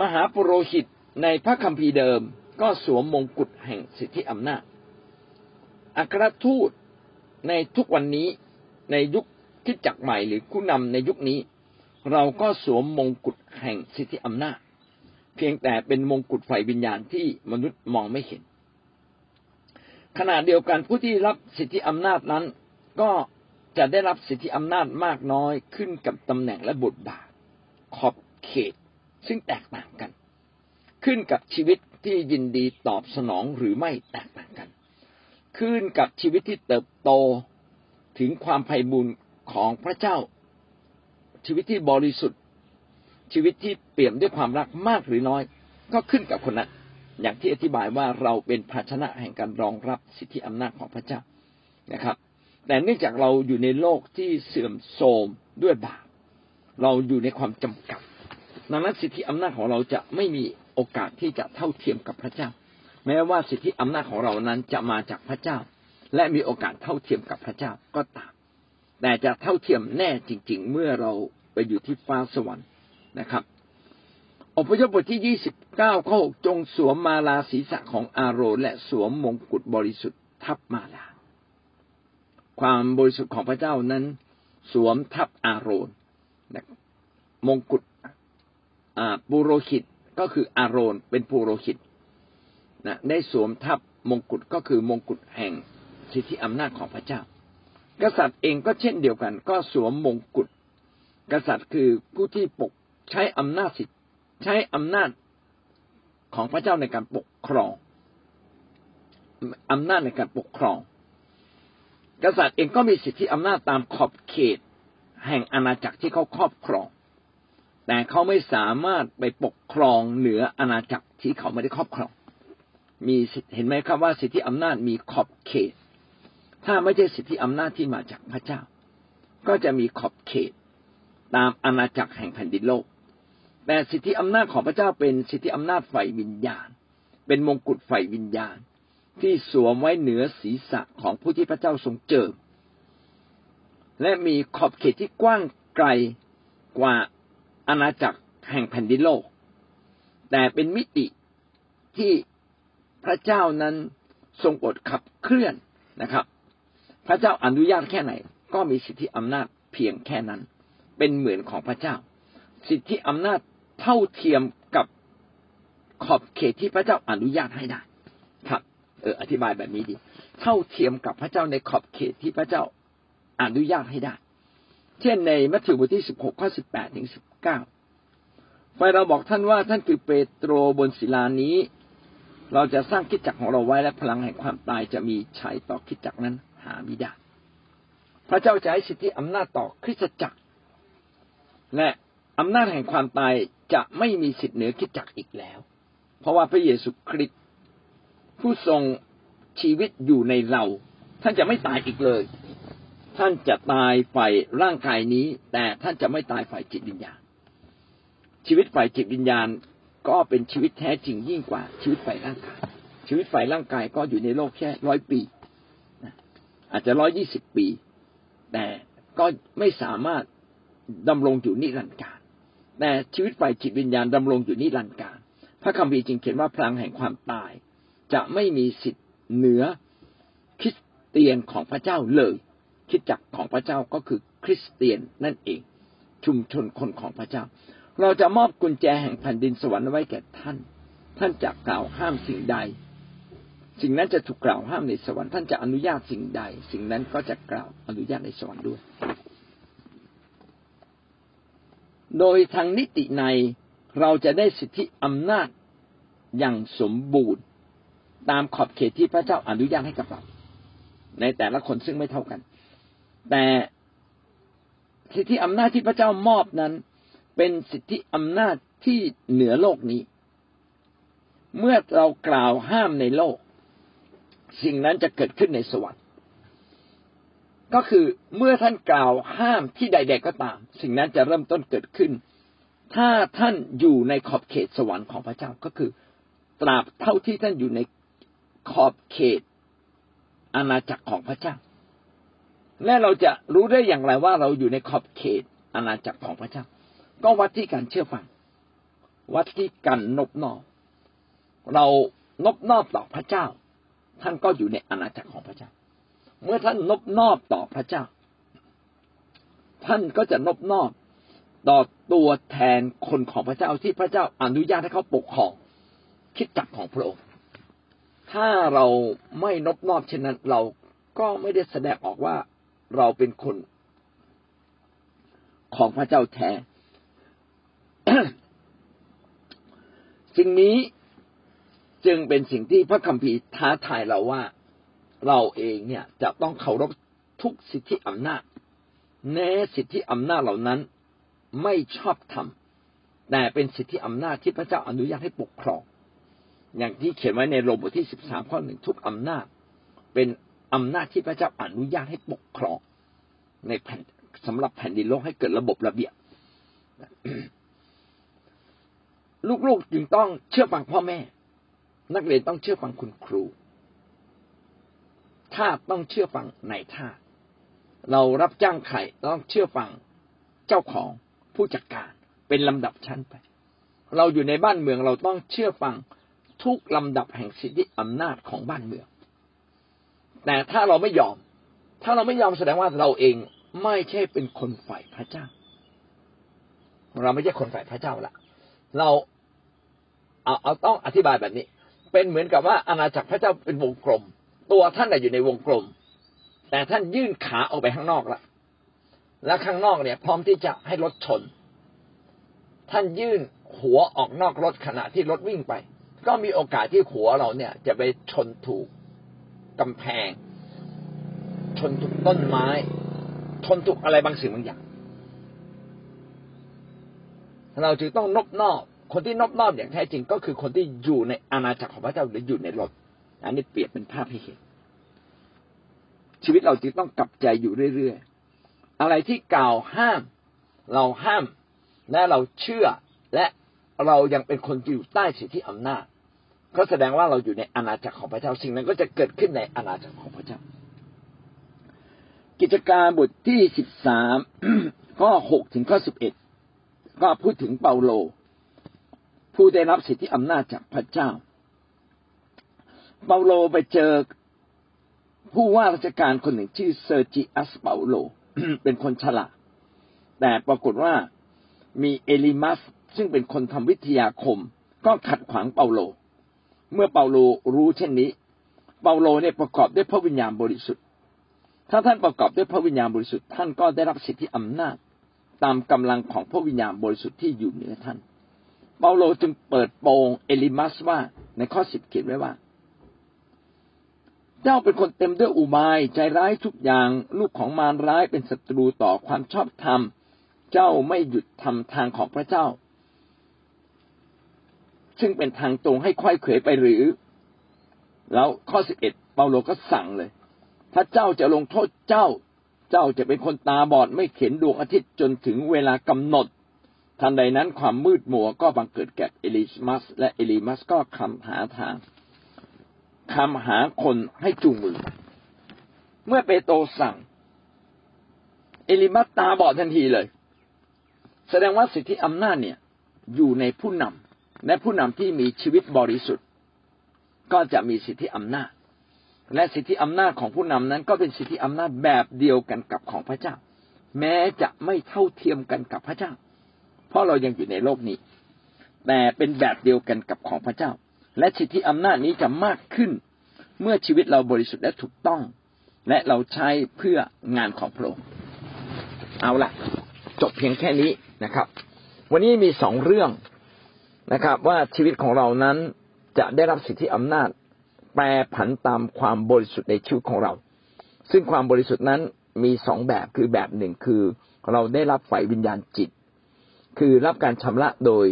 มหาปุโรหิตในพระคัมภีร์เดิมก็สวมมงกุฎแห่งสิทธิอำนาจ อัครทูตในทุกวันนี้ในยุคคิดจักใหม่หรือผู้นำในยุคนี้ เราก็สวมมงกุฎแห่งสิทธิอำนาจ เพียงแต่เป็นมงกุฎไฟวิญญาณที่มนุษย์มองไม่เห็น ขณะเดียวกันผู้ที่รับสิทธิอำนาจนั้น ก็จะได้รับสิทธิอำนาจมากน้อยขึ้นกับตำแหน่งและบทบาท ขอบเขต ซึ่งแตกต่างกัน ขึ้นกับชีวิตที่ยินดีตอบสนองหรือไม่แตกต่างกัน ขึ้นกับชีวิตที่เติบโตถึงความไพ่บุญของพระเจ้า ชีวิตที่บริสุทธิ์ ชีวิตที่เปี่ยมด้วยความรักมากหรือน้อย ก็ขึ้นกับคนนั้นอย่างที่อธิบายว่าเราเป็นภาชนะแห่งการรองรับสิทธิอำนาจของพระเจ้านะครับ แต่เนื่องจากเราอยู่ในโลกที่เสื่อมโทรมด้วยบาปเราอยู่ในความจำกัด ดังนั้นสิทธิอำนาจของเราจะไม่มีโอกาสที่จะเท่าเทียมกับพระเจ้า แม้ว่าสิทธิอำนาจของเรานั้นจะมาจากพระเจ้า และมีโอกาสเท่าเทียมกับพระเจ้าก็ตาม แต่จะเท่าเทียมแน่จริง ๆ เมื่อเราไปอยู่ที่ฟ้าสวรรค์นะครับอพยพบทที่ยี่สิบเก้าข้อหกจงสวมมาลาศีรษะของอาโรและสวมมงกุฎบริสุทธิ์ทับมาลา ความบริสุทธิ์ของพระเจ้านั้น สวมทับอาโรนมงกุฎ ปุโรหิตก็คืออาโรนเป็นปุโรหิตนะได้สวมทับมงกุฎก็คือมงกุฎแห่งสิทธิอำนาจของพระเจ้า กษัตริย์เองก็เช่นเดียวกัน ก็สวมมงกุฎกษัตริย์คือผู้ที่ปกใช้อำนาจสิทธิใช้อำนาจของพระเจ้าในการปกครองอำนาจในการปกครอง กษัตริย์เองก็มีสิทธิอำนาจตามขอบเขต แห่งอาณาจักรที่เขาครอบครอง แต่เขาไม่สามารถไปปกครองเหนืออาณาจักรที่เขาไม่ได้ครอบครอง มีเห็นไหมครับว่าสิทธิอำนาจมีขอบเขต ถ้าไม่ใช่สิทธิอำนาจที่มาจากพระเจ้า ก็จะมีขอบเขต ตามอาณาจักรแห่งแผ่นดินโลก แต่สิทธิอำนาจของพระเจ้าเป็นสิทธิอำนาจฝ่ายวิญญาณ เป็นมงกุฎฝ่ายวิญญาณ ที่สวมไว้เหนือศีรษะของผู้ที่พระเจ้าทรงเจิมและมีขอบเขตที่กว้างไกลกว่า อาณาจักรแห่งแผ่นดินโลก แต่เป็นมิติที่พระเจ้านั้นทรงอดขับเคลื่อนนะครับ พระเจ้าอนุญาตแค่ไหน ก็มีสิทธิอำนาจเพียงแค่นั้น เป็นเหมือนของพระเจ้า สิทธิอำนาจเท่าเทียมกับขอบเขตที่พระเจ้าอนุญาตให้ได้ ครับ เออ อธิบายแบบนี้ดี เท่าเทียมกับพระเจ้าในขอบเขตที่พระเจ้าอนุญาตให้ได้ เช่นในมัทธิวบทที่สิบหกข้อสิบแปดถึงสิบ เก้าไฟเราบอกท่านว่าท่านคือเปโตรบนศิลานี้ เราจะสร้างคิดจักของเราไว้และพลังแห่งความตายจะมีชัยต่อคิดจักนั้นหาไม่ได้พระเจ้าจะให้สิทธิอำนาจต่อคริสตจักร และอำนาจแห่งความตายจะไม่มีสิทธิเหนือคิดจักอีกแล้ว เพราะว่าพระเยซูคริสต์ผู้ทรงชีวิตอยู่ในเรา ท่านจะไม่ตายอีกเลย ท่านจะตายฝ่ายร่างกายนี้ แต่ท่านจะไม่ตายฝ่ายจิตวิญญาณ ชีวิตฝ่ายจิตวิญญาณก็เป็นชีวิตแท้จริงยิ่งกว่าชีวิตฝ่ายร่างกาย ชีวิตฝ่ายร่างกายก็อยู่ในโลกแค่ร้อยปี อาจจะร้อยยี่สิบปี แต่ก็ไม่สามารถดำรงอยู่นิรันดร์การแต่ชีวิตฝ่ายจิตวิญญาณดำรงอยู่นิรันดร์การพระคัมภีร์จึงเขียนว่าพลังแห่งความตาย จะไม่มีสิทธิ์เหนือคริสเตียนของพระเจ้าเลยคิดจักของพระเจ้าก็คือคริสเตียนนั่นเอง ชุมชนคนของพระเจ้า เราจะมอบกุญแจแห่งแผ่นดินสวรรค์ไว้แก่ท่าน ท่านจะกล่าวห้ามสิ่งใด สิ่งนั้นจะถูกกล่าวห้ามในสวรรค์ ท่านจะอนุญาตสิ่งใด สิ่งนั้นก็จะกล่าวอนุญาตในสวรรค์ด้วย โดยทางนิติในเราจะได้สิทธิอำนาจอย่างสมบูรณ์ ตามขอบเขตที่พระเจ้าอนุญาตให้กับเราในแต่ละคนซึ่งไม่เท่ากัน แต่สิทธิอำนาจที่พระเจ้ามอบนั้น เป็นสิทธิอำนาจที่เหนือโลกนี้ เมื่อเรากล่าวห้ามในโลก สิ่งนั้นจะเกิดขึ้นในสวรรค์ ก็คือเมื่อท่านกล่าวห้ามที่ใด ๆก็ตาม สิ่งนั้นจะเริ่มต้นเกิดขึ้น ถ้าท่านอยู่ในขอบเขตสวรรค์ของพระเจ้าก็คือ ตราบเท่าที่ท่านอยู่ในขอบเขตอาณาจักรของพระเจ้า และเราจะรู้ได้อย่างไรว่าเราอยู่ในขอบเขตอาณาจักรของพระเจ้า ก็วัดที่การเชื่อฟัง วัดที่การนบนอบ เรานบนอบต่อพระเจ้า ท่านก็อยู่ในอาณาจักรของพระเจ้า เมื่อท่านนบนอบต่อพระเจ้า ท่านก็จะนบนอบต่อตัวแทนคนของพระเจ้าที่พระเจ้าอนุญาตให้เขาปกครอง คิดจักของพระองค์ ถ้าเราไม่นบนอบเช่นนั้น เราก็ไม่ได้แสดงออกว่าเราเป็นคนของพระเจ้าแท้ สิ่งนี้จึงเป็นสิ่งที่พระคัมภีร์ท้าทายเราว่าเราเองเนี่ยจะต้องเคารพทุกสิทธิอำนาจแม้สิทธิอำนาจเหล่านั้นไม่ชอบธรรมแต่เป็นสิทธิอำนาจที่พระเจ้าอนุญาตให้ปกครอง อย่างที่เขียนไว้ในโรมบทที่สิบสามข้อหนึ่งทุกอำนาจ เป็นอำนาจที่พระเจ้าอนุญาตให้ปกครอง ในแผ่นสำหรับแผ่นดินโลกให้เกิดระบบระเบียบ ลูกๆจึงต้องเชื่อฟังพ่อแม่ นักเรียนต้องเชื่อฟังคุณครูถ้าต้องเชื่อฟังนายท่าเรารับจ้างใครต้องเชื่อฟังเจ้าของผู้จัดการเป็นลำดับชั้นไป เราอยู่ในบ้านเมืองเราต้องเชื่อฟังทุกลำดับแห่งสิทธิอำนาจของบ้านเมือง แต่ถ้าเราไม่ยอม ถ้าเราไม่ยอมแสดงว่าเราเองไม่ใช่เป็นคนฝ่ายพระเจ้า เราไม่ใช่คนฝ่ายพระเจ้าละเรา เอาเอาต้องอธิบายแบบนี้ เป็นเหมือนกับว่าอาณาจักรพระเจ้าเป็นวงกลม ตัวท่านอยู่ในวงกลม แต่ท่านยื่นขาออกไปข้างนอกละและข้างนอกเนี่ย พร้อมที่จะให้รถชน ท่านยื่นหัวออกนอกรถขณะที่รถวิ่งไป ก็มีโอกาสที่หัวเราเนี่ย จะไปชนถูกกำแพง ชนถูกต้นไม้ ชนถูกอะไรบางสิ่งบางอย่าง เราจึงต้องนบนอบ คนที่นอบนอบอย่างแท้จริงก็คือคนที่อยู่ในอาณาจักรของพระเจ้าหรืออยู่ในรถอันนี้เปรียบเป็นภาพให้เห็น ชีวิตเราจึงต้องกลับใจอยู่เรื่อยๆ อะไรที่กล่าวห้าม เราห้าม และเราเชื่อ และเรายังเป็นคนอยู่ใต้สิทธิอำนาจ ก็แสดงว่าเราอยู่ในอาณาจักรของพระเจ้าสิ่งนั้นก็จะเกิดขึ้นในอาณาจักรของพระเจ้า กิจการบทที่สิบสามข้อหกถึงข้อสิบเอ็ดก็พูดถึงเปาโล ผู้ได้รับสิทธิอำนาจจากพระเจ้า เปาโลไปเจอผู้ว่าราชการคนหนึ่งชื่อเซอร์จิอัสเปาโล เป็นคนฉลาด แต่ปรากฏว่ามีเอลิมัสซึ่งเป็นคนทำวิทยาคม ก็ขัดขวางเปาโล เมื่อเปาโลรู้เช่นนี้ เปาโลเนี่ยประกอบด้วยพระวิญญาณบริสุทธิ์ ถ้าท่านประกอบด้วยพระวิญญาณบริสุทธิ์ท่านก็ได้รับสิทธิอำนาจ ตามกำลังของพระวิญญาณบริสุทธิ์ที่อยู่เหนือท่าน เปาโลจึงเปิดโปงเอลิมัสว่าในข้อสิบเขียนไว้ว่า เจ้าเป็นคนเต็มด้วยอุบาย ใจร้ายทุกอย่าง ลูกของมารร้ายเป็นศัตรูต่อความชอบธรรม เจ้าไม่หยุดทำทางของพระเจ้า ซึ่งเป็นทางตรงให้ค่อยเขวไปหรือ แล้วข้อสิบเอ็ดเปาโลก็สั่งเลย ถ้าเจ้าจะลงโทษเจ้า เจ้าจะเป็นคนตาบอดไม่เห็นดวงอาทิตย์จนถึงเวลากำหนด ทันใดนั้นความมืดมัวก็บังเกิดแก่เอลิมัส และเอลิมัสก็คำหาทางคำหาคนให้จูงมือ เมื่อเปโตรสั่ง เอลิมัสตาบอดทันทีเลย แสดงว่าสิทธิอำนาจเนี่ย อยู่ในผู้นำและผู้นำที่มีชีวิตบริสุทธิ์ ก็จะมีสิทธิอำนาจ และสิทธิอำนาจของผู้นำนั้น ก็เป็นสิทธิอำนาจแบบเดียวกันกับของพระเจ้า แม้จะไม่เท่าเทียมกันกับพระเจ้า เพราะเรายังอยู่ในโลกนี้ แต่เป็นแบบเดียวกันกับของพระเจ้า และสิทธิอำนาจนี้จะมากขึ้น เมื่อชีวิตเราบริสุทธิ์และถูกต้อง และเราใช้เพื่องานของพระองค์เอาละจบเพียงแค่นี้นะครับ วันนี้มีสองเรื่องนะครับ ว่าชีวิตของเรานั้นจะได้รับสิทธิอำนาจ แปรผันตามความบริสุทธิ์ในชีวิตของเรา ซึ่งความบริสุทธิ์นั้นมีสองแบบคือแบบหนึ่งคือเราได้รับฝ่ายวิญญาณจิต คือรับการชำระโดย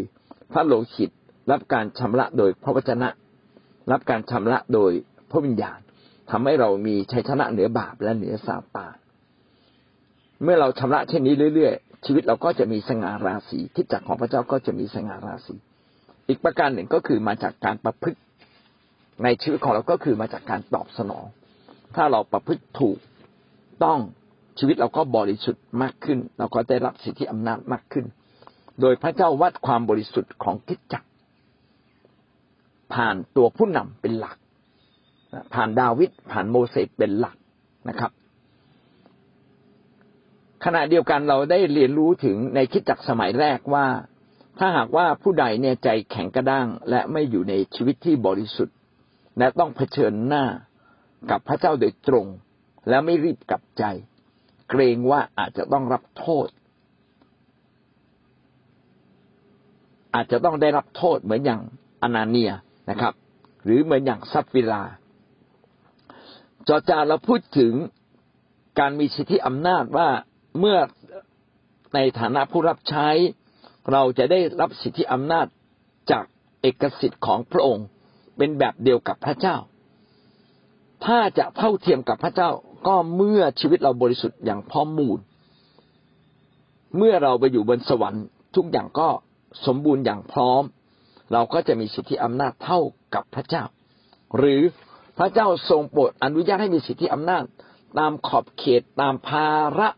พระโลหิต รับการชำระโดยพระวจนะ รับการชำระโดยพระวิญญาณทำให้เรามีชัยชนะเหนือบาปและเหนือซาตานเมื่อเราชำระเช่นนี้เรื่อยๆ ชีวิตเราก็จะมีสง่าราศีทิศจักรของพระเจ้าก็จะมีสง่าราศีอีกประการหนึ่งก็คือมาจากการประพฤติในชีวิตของเราก็คือมาจากการตอบสนอง ถ้าเราประพฤติถูกต้องชีวิตเราก็บริสุทธิ์มากขึ้น เราก็ได้รับสิทธิอำนาจมากขึ้น โดยพระเจ้าวัดความบริสุทธิ์ของทิศจักผ่านตัวผู้นำเป็นหลัก ผ่านดาวิดผ่านโมเสสเป็นหลักนะครับ ขณะเดียวกันเราได้เรียนรู้ถึงในคิดจักสมัยแรกว่า ถ้าหากว่าผู้ใดเนี่ยใจแข็งกระด้าง และไม่อยู่ในชีวิตที่บริสุทธิ์ และต้องเผชิญหน้ากับพระเจ้าโดยตรง และไม่รีบกลับใจ เกรงว่าอาจจะต้องรับโทษ อาจจะต้องได้รับโทษเหมือนอย่างอานาเนียนะครับ หรือเหมือนอย่างสัปฟีราจอจาเราพูดถึงการมีสิทธิอำนาจว่าเมื่อในฐานะผู้รับใช้ เราจะได้รับสิทธิอำนาจจากเอกสิทธิ์ของพระองค์เป็นแบบเดียวกับพระเจ้า ถ้าจะเท่าเทียมกับพระเจ้าก็เมื่อชีวิตเราบริสุทธิ์อย่างพร้อมมูล เมื่อเราไปอยู่บนสวรรค์ทุกอย่างก็ สมบูรณ์อย่างพร้อม เราก็จะมีสิทธิอำนาจเท่ากับพระเจ้า หรือพระเจ้าทรงโปรดอนุญาตให้มีสิทธิอำนาจ ตามขอบเขตตามภาระ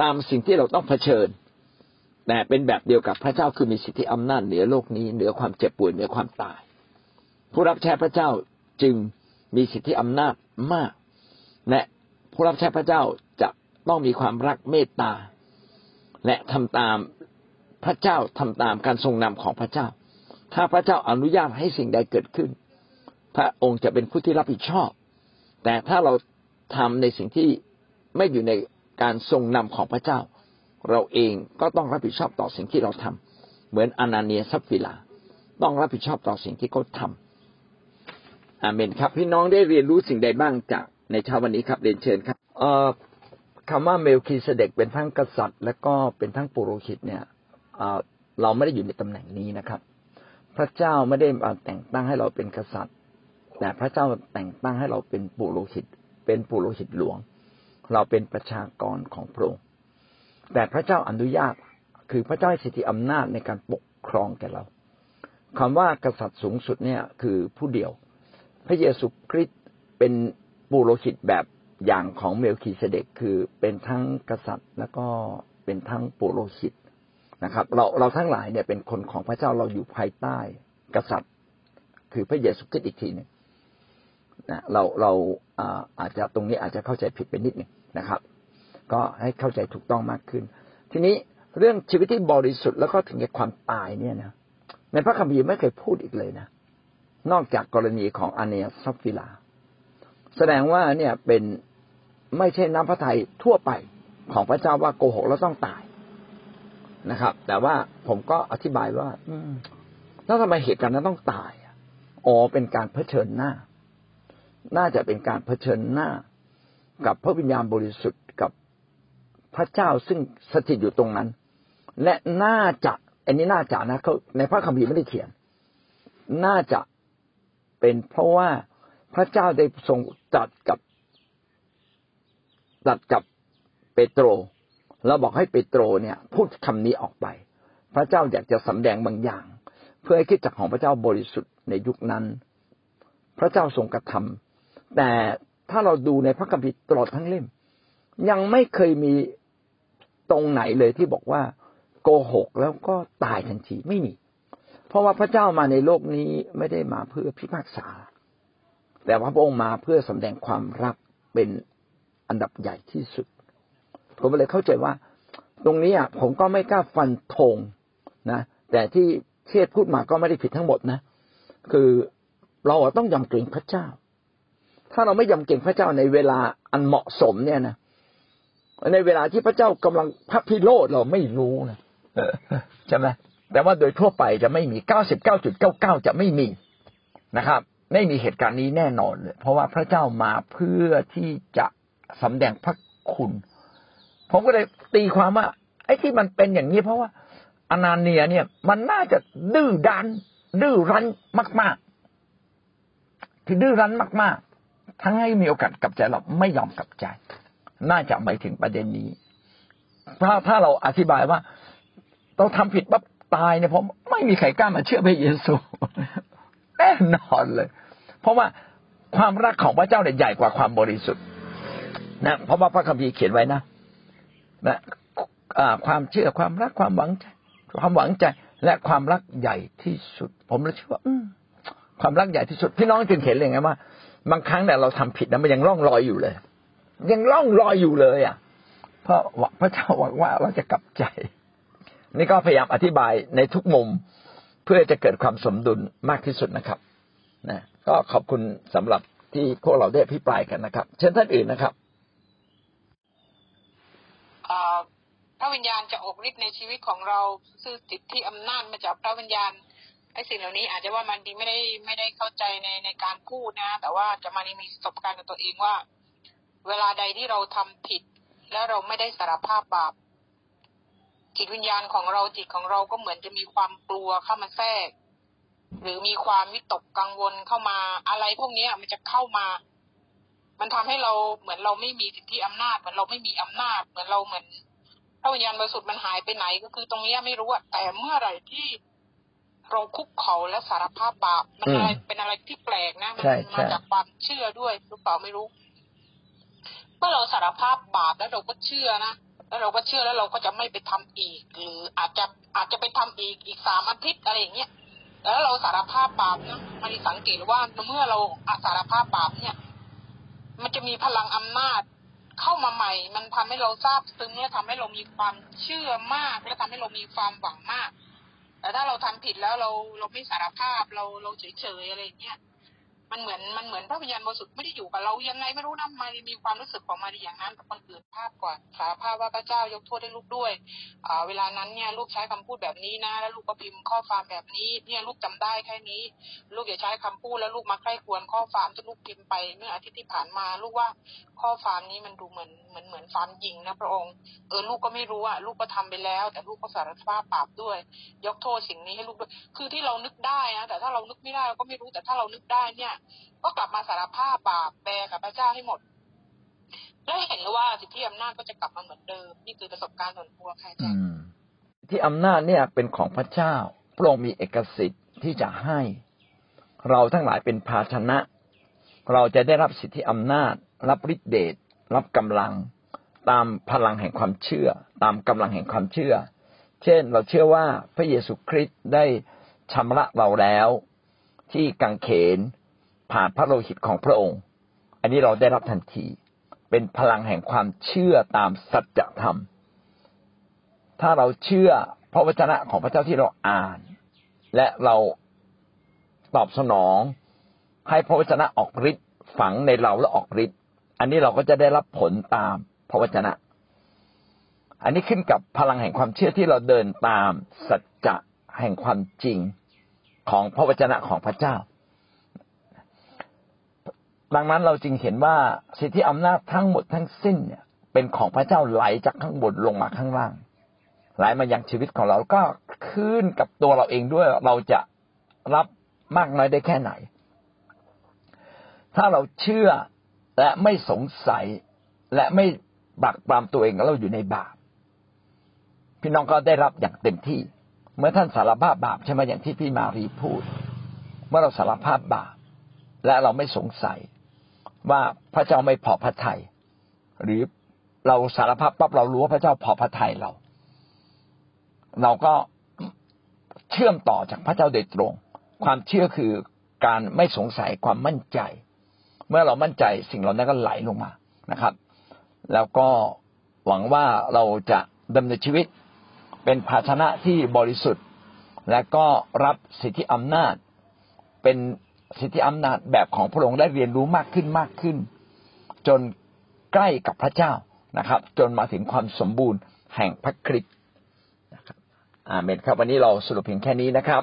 ตามสิ่งที่เราต้องเผชิญ แต่เป็นแบบเดียวกับพระเจ้าคือมีสิทธิอำนาจเหนือโลกนี้เหนือความเจ็บป่วยเหนือความตาย ผู้รับใช้พระเจ้าจึงมีสิทธิอำนาจมาก และผู้รับใช้พระเจ้าจะต้องมีความรักเมตตา และทำตาม พระเจ้าทำตามการทรงนำของพระเจ้า ถ้าพระเจ้าอนุญาตให้สิ่งใดเกิดขึ้น พระองค์จะเป็นผู้ที่รับผิดชอบ แต่ถ้าเราทำในสิ่งที่ไม่อยู่ในการทรงนำของพระเจ้า เราเองก็ต้องรับผิดชอบต่อสิ่งที่เราทำเหมือนอานาเนียสัปฟีรา ต้องรับผิดชอบต่อสิ่งที่เขาทำอาเมนครับ พี่น้องได้เรียนรู้สิ่งใดบ้างจากในเช้าวันนี้ครับเรียนเชิญครับ เอ่อคำว่าเมลคีเซเดคเป็นทั้งกษัตริย์ และก็เป็นทั้งปุโรหิตเนี่ย เราไม่ได้อยู่ในตำแหน่งนี้นะครับ พระเจ้าไม่ได้แต่งตั้งให้เราเป็นกษัตริย์ แต่พระเจ้าแต่งตั้งให้เราเป็นปุโรหิต เป็นปุโรหิตหลวง เราเป็นประชากรของพระองค์แต่พระเจ้าอนุญาตคือพระเจ้าให้สิทธิอำนาจในการปกครองแก่เราคำว่ากษัตริย์สูงสุดเนี่ยคือผู้เดียว พระเยซูคริสต์เป็นปุโรหิตแบบอย่างของเมลคีเสเดกคือเป็นทั้งกษัตริย์แล้วก็เป็นทั้งปุโรหิต นะครับ เราเราทั้งหลายเนี่ยเป็นคนของพระเจ้าเราอยู่ภายใต้กษัตริย์ คือพระเยซูคริสต์อีกทีหนึ่งนะเราเราอาจจะตรงนี้อาจจะเข้าใจผิดไปนิดหนึ่งนะครับ ก็ให้เข้าใจถูกต้องมากขึ้น ทีนี้เรื่องชีวิตที่บริสุทธิ์แล้วก็ถึงแก่ความตายเนี่ยนะในพระคัมภีร์ไม่เคยพูดอีกเลยนะนอกจากกรณีของอานาเนียสัปฟีรา แสดงว่าเนี่ยเป็นไม่ใช่น้ำพระทัยทั่วไปของพระเจ้าว่าโกหกแล้วต้องตาย นะครับ แต่ว่าผมก็อธิบายว่าอืแล้วทำไมเหตุการณ์นั้นต้องตายอ๋อเป็นการเผชิญหน้า น่าจะเป็นการเผชิญหน้า กับพระวิญญาณบริสุทธิ์กับพระเจ้าซึ่งสถิตอยู่ตรงนั้น และน่าจะอันนี้น่าจะนะเขาในพระคัมภีร์ไม่ได้เขียน น่าจะเป็นเพราะว่าพระเจ้าได้ทรงตัดกับตัดกับเปโตร เราบอกให้เปโตรเนี่ยพูดคำนี้ออกไป พระเจ้าอยากจะสำแดงบางอย่าง เพื่อให้คิดจักของพระเจ้าบริสุทธิ์ในยุคนั้น พระเจ้าทรงกระทำแต่ถ้าเราดูในพระคัมภีร์ตลอดทั้งเล่ม ยังไม่เคยมีตรงไหนเลยที่บอกว่าโกหกแล้วก็ตายทันทีไม่มี เพราะว่าพระเจ้ามาในโลกนี้ไม่ได้มาเพื่อพิพากษา แต่ว่าพระองค์มาเพื่อสำแดงความรักเป็นอันดับใหญ่ที่สุด ผมเลยเข้าใจว่า ตรงนี้อะผมก็ไม่กล้าฟันธงนะแต่ที่เทียพูดมาก็ไม่ได้ผิดทั้งหมดนะ คือเราต้องยำเกรงพระเจ้า ถ้าเราไม่ยำเกรงพระเจ้าในเวลาอันเหมาะสมเนี่ยนะในเวลาที่พระเจ้ากำลังพระพิโรธเราไม่รู้นะใช่ไหมแต่ว่าโดยทั่วไปจะไม่มีเก้าสิบเก้าจุดเก้าเก้าจะไม่มีนะครับ ไม่มีเหตุการณ์นี้แน่นอนเลยเพราะว่าพระเจ้ามาเพื่อที่จะสำแดงพระคุณ ผมก็เลยตีความว่า ไอ้ที่มันเป็นอย่างนี้เพราะว่าอนาเนียเนี่ยมันน่าจะดื้อดันดื้อรั้นมาก ๆ ที่ดื้อรั้นมาก ๆ ทั้งให้มีโอกาสกลับใจเราไม่ยอมกลับใจ น่าจะหมายถึงประเด็นนี้ถ้าถ้าเราอธิบายว่า เราทำผิดปั๊บตายเนี่ยผมไม่มีใครกล้ามาเชื่อพระเยซูแน่นอนเลย เพราะว่าความรักของพระเจ้าเนี่ยใหญ่กว่าความบริสุทธิ์นะเพราะว่าพระคัมภีร์เขียนไว้นะ นะความเชื่อความรักความหวังใจความหวังใจ และความรักใหญ่ที่สุด ผมเลยเชื่อว่าความรักใหญ่ที่สุด พี่น้องจึงเห็นเลยไงว่า บางครั้งเนี่ยเราทำผิดนะมันยังร่องรอยอยู่เลย ยังร่องรอยอยู่เลย อะ เพราะพระเจ้าหวังว่าเราจะกลับใจ นี่ก็พยายามอธิบายในทุกมุมเพื่อจะเกิดความสมดุลมากที่สุดนะครับนะก็ขอบคุณสำหรับที่พวกเราได้พิปรายกันนะครับ เชิญท่านอื่นนะครับพระ วิญญาณจะออกฤทธิ์ในชีวิตของเราซึ่งติดที่อำนาจมาจากพระวิญญาณไอ้สิ่งเหล่านี้อาจจะว่ามันดีไม่ได้ไม่ได้เข้าใจในในการพูดนะ แต่ว่าจะมานีมีประสบการณ์กับตัวเองว่า เวลาใดที่เราทำผิด แล้วเราไม่ได้สารภาพบาปจิตวิญญาณของเราจิตของเราก็เหมือนจะมีความกลัวเข้ามาแทรก หรือมีความวิตกกังวลเข้ามาอะไรพวกนี้มันจะเข้ามา มันทำให้เราเหมือนเราไม่มีสิทธิอำนาจ เหมือนเราไม่มีอำนาจ เหมือนเราเหมือน พระวิญญาณบริสุทธิ์มันหายไปไหนก็คือตรงนี้ไม่รู้อะแต่เมื่อไหร่ที่เราคุกเขาและสารภาพบาปมันอะไรเป็นอะไรที่แปลกนะมันมาจากความเชื่อด้วยหรือเปล่าไม่รู้ เมื่อเราสารภาพบาปแล้วเราก็เชื่อนะแล้วเราก็เชื่อแล้วเราก็จะไม่ไปทำอีก หรืออาจจะอาจจะไปทำอีกอีกสามอาทิตย์อะไรอย่างเงี้ยแล้วเราสารภาพบาปนะมันสังเกตว่าเมื่อเราสารภาพบาปเนี่ย มันจะมีพลังอำนาจ เข้ามาใหม่ มันทำให้เราทราบซึ้งและทำให้เรามีความเชื่อมาก และทำให้เรามีความหวังมาก แต่ถ้าเราทำผิดแล้วเราเราไม่สารภาพเราเราเฉยเฉยๆอะไรเงี้ย มันเหมือนมันเหมือนพระวิญญาณบริสุทธิ์ไม่ได้อยู่กับเรายังไงไม่รู้นะมันมีความรู้สึกของมันอย่างนั้นกับคนอื่นภาพก่อนสารภาพว่าพระเจ้ายกโทษให้ลูกด้วยอ่าเวลานั้นเนี่ยลูกใช้คำพูดแบบนี้นะแล้วลูกก็พิมพ์ข้อความแบบนี้ เนี่ยลูกจำได้แค่นี้ ลูกอย่าใช้คำพูดแล้วลูกมาใกล้ควรข้อความที่ลูกพิมพ์ไปเมื่ออาทิตย์ที่ผ่านมา ลูกว่าข้อความนี้มันดูเหมือนเหมือนเหมือนความยิงนะพระองค์เออลูกก็ไม่รู้อะลูกก็ทำไปแล้ว แต่ลูกก็สารภาพบาปด้วย ยกโทษสิ่งนี้ให้ลูกด้วยคือที่เรานึกได้นะแต่ถ้าเรานึกไม่ได้เราก็ไม่รู้แต่ถ้าเรานึกได้เนี่ยก็กลับมาสารภาพบาปแบกับพระเจ้าให้หมด และเห็นเลยว่าสิทธิอำนาจก็จะกลับมาเหมือนเดิม นี่คือประสบการณ์ส่วนตัวค่ะอาจารย์ที่อำนาจเนี่ยเป็นของพระเจ้าพระองค์มีเอกสิทธิ์ที่จะให้ เราทั้งหลายเป็นภาชนะ เราจะได้รับสิทธิอำนาจ รับฤทธิเดชรับกำลัง ตามพลังแห่งความเชื่อ ตามกำลังแห่งความเชื่อ เช่นเราเชื่อว่าพระเยซูคริสต์ได้ชำระเราแล้ว ที่กังเขน ผ่านพระโลหิตของพระองค์ อันนี้เราได้รับทันที เป็นพลังแห่งความเชื่อตามสัจธรรม ถ้าเราเชื่อพระวจนะของพระเจ้าที่เราอ่าน และเราตอบสนอง ให้พระวจนะออกฤทธิ์ฝังในเราและออกฤทธิ์อันนี้เราก็จะได้รับผลตามพระวจนะ อันนี้ขึ้นกับพลังแห่งความเชื่อที่เราเดินตามสัจจะแห่งความจริงของพระวจนะของพระเจ้า ดังนั้นเราจึงเห็นว่าสิทธิอำนาจทั้งหมดทั้งสิ้นเนี่ย เป็นของพระเจ้าไหลจากข้างบนลงมาข้างล่าง ไหลมายังชีวิตของเราก็ขึ้นกับตัวเราเองด้วยเราจะรับมากน้อยได้แค่ไหน ถ้าเราเชื่อและไม่สงสัยและไม่บักปรามตัวเองเราอยู่ในบาป พี่น้องก็ได้รับอย่างเต็มที่ เมื่อท่านสารภาพบาปใช่ไหมอย่างที่พี่มารีพูด เมื่อเราสารภาพบาปและเราไม่สงสัย ว่าพระเจ้าไม่พอพระทัยหรือเราสารภาพปั๊บเรารู้ว่าพระเจ้าพอพระทัยเรา เราก็เชื่อมต่อจากพระเจ้าโดยตรง ความเชื่อคือการไม่สงสัยความมั่นใจ เมื่อเรามั่นใจสิ่งเหล่านั้นก็ไหลลงมานะครับ แล้วก็หวังว่าเราจะดำเนินชีวิตเป็นภาชนะที่บริสุทธิ์ และก็รับสิทธิอำนาจเป็น สิทธิอำนาจแบบของพระองค์ได้เรียนรู้มากขึ้นมากขึ้น จนใกล้กับพระเจ้านะครับ จนมาถึงความสมบูรณ์แห่งพระคริสต์นะครับอาเมนครับ วันนี้เราสรุปเพียงแค่นี้นะครับ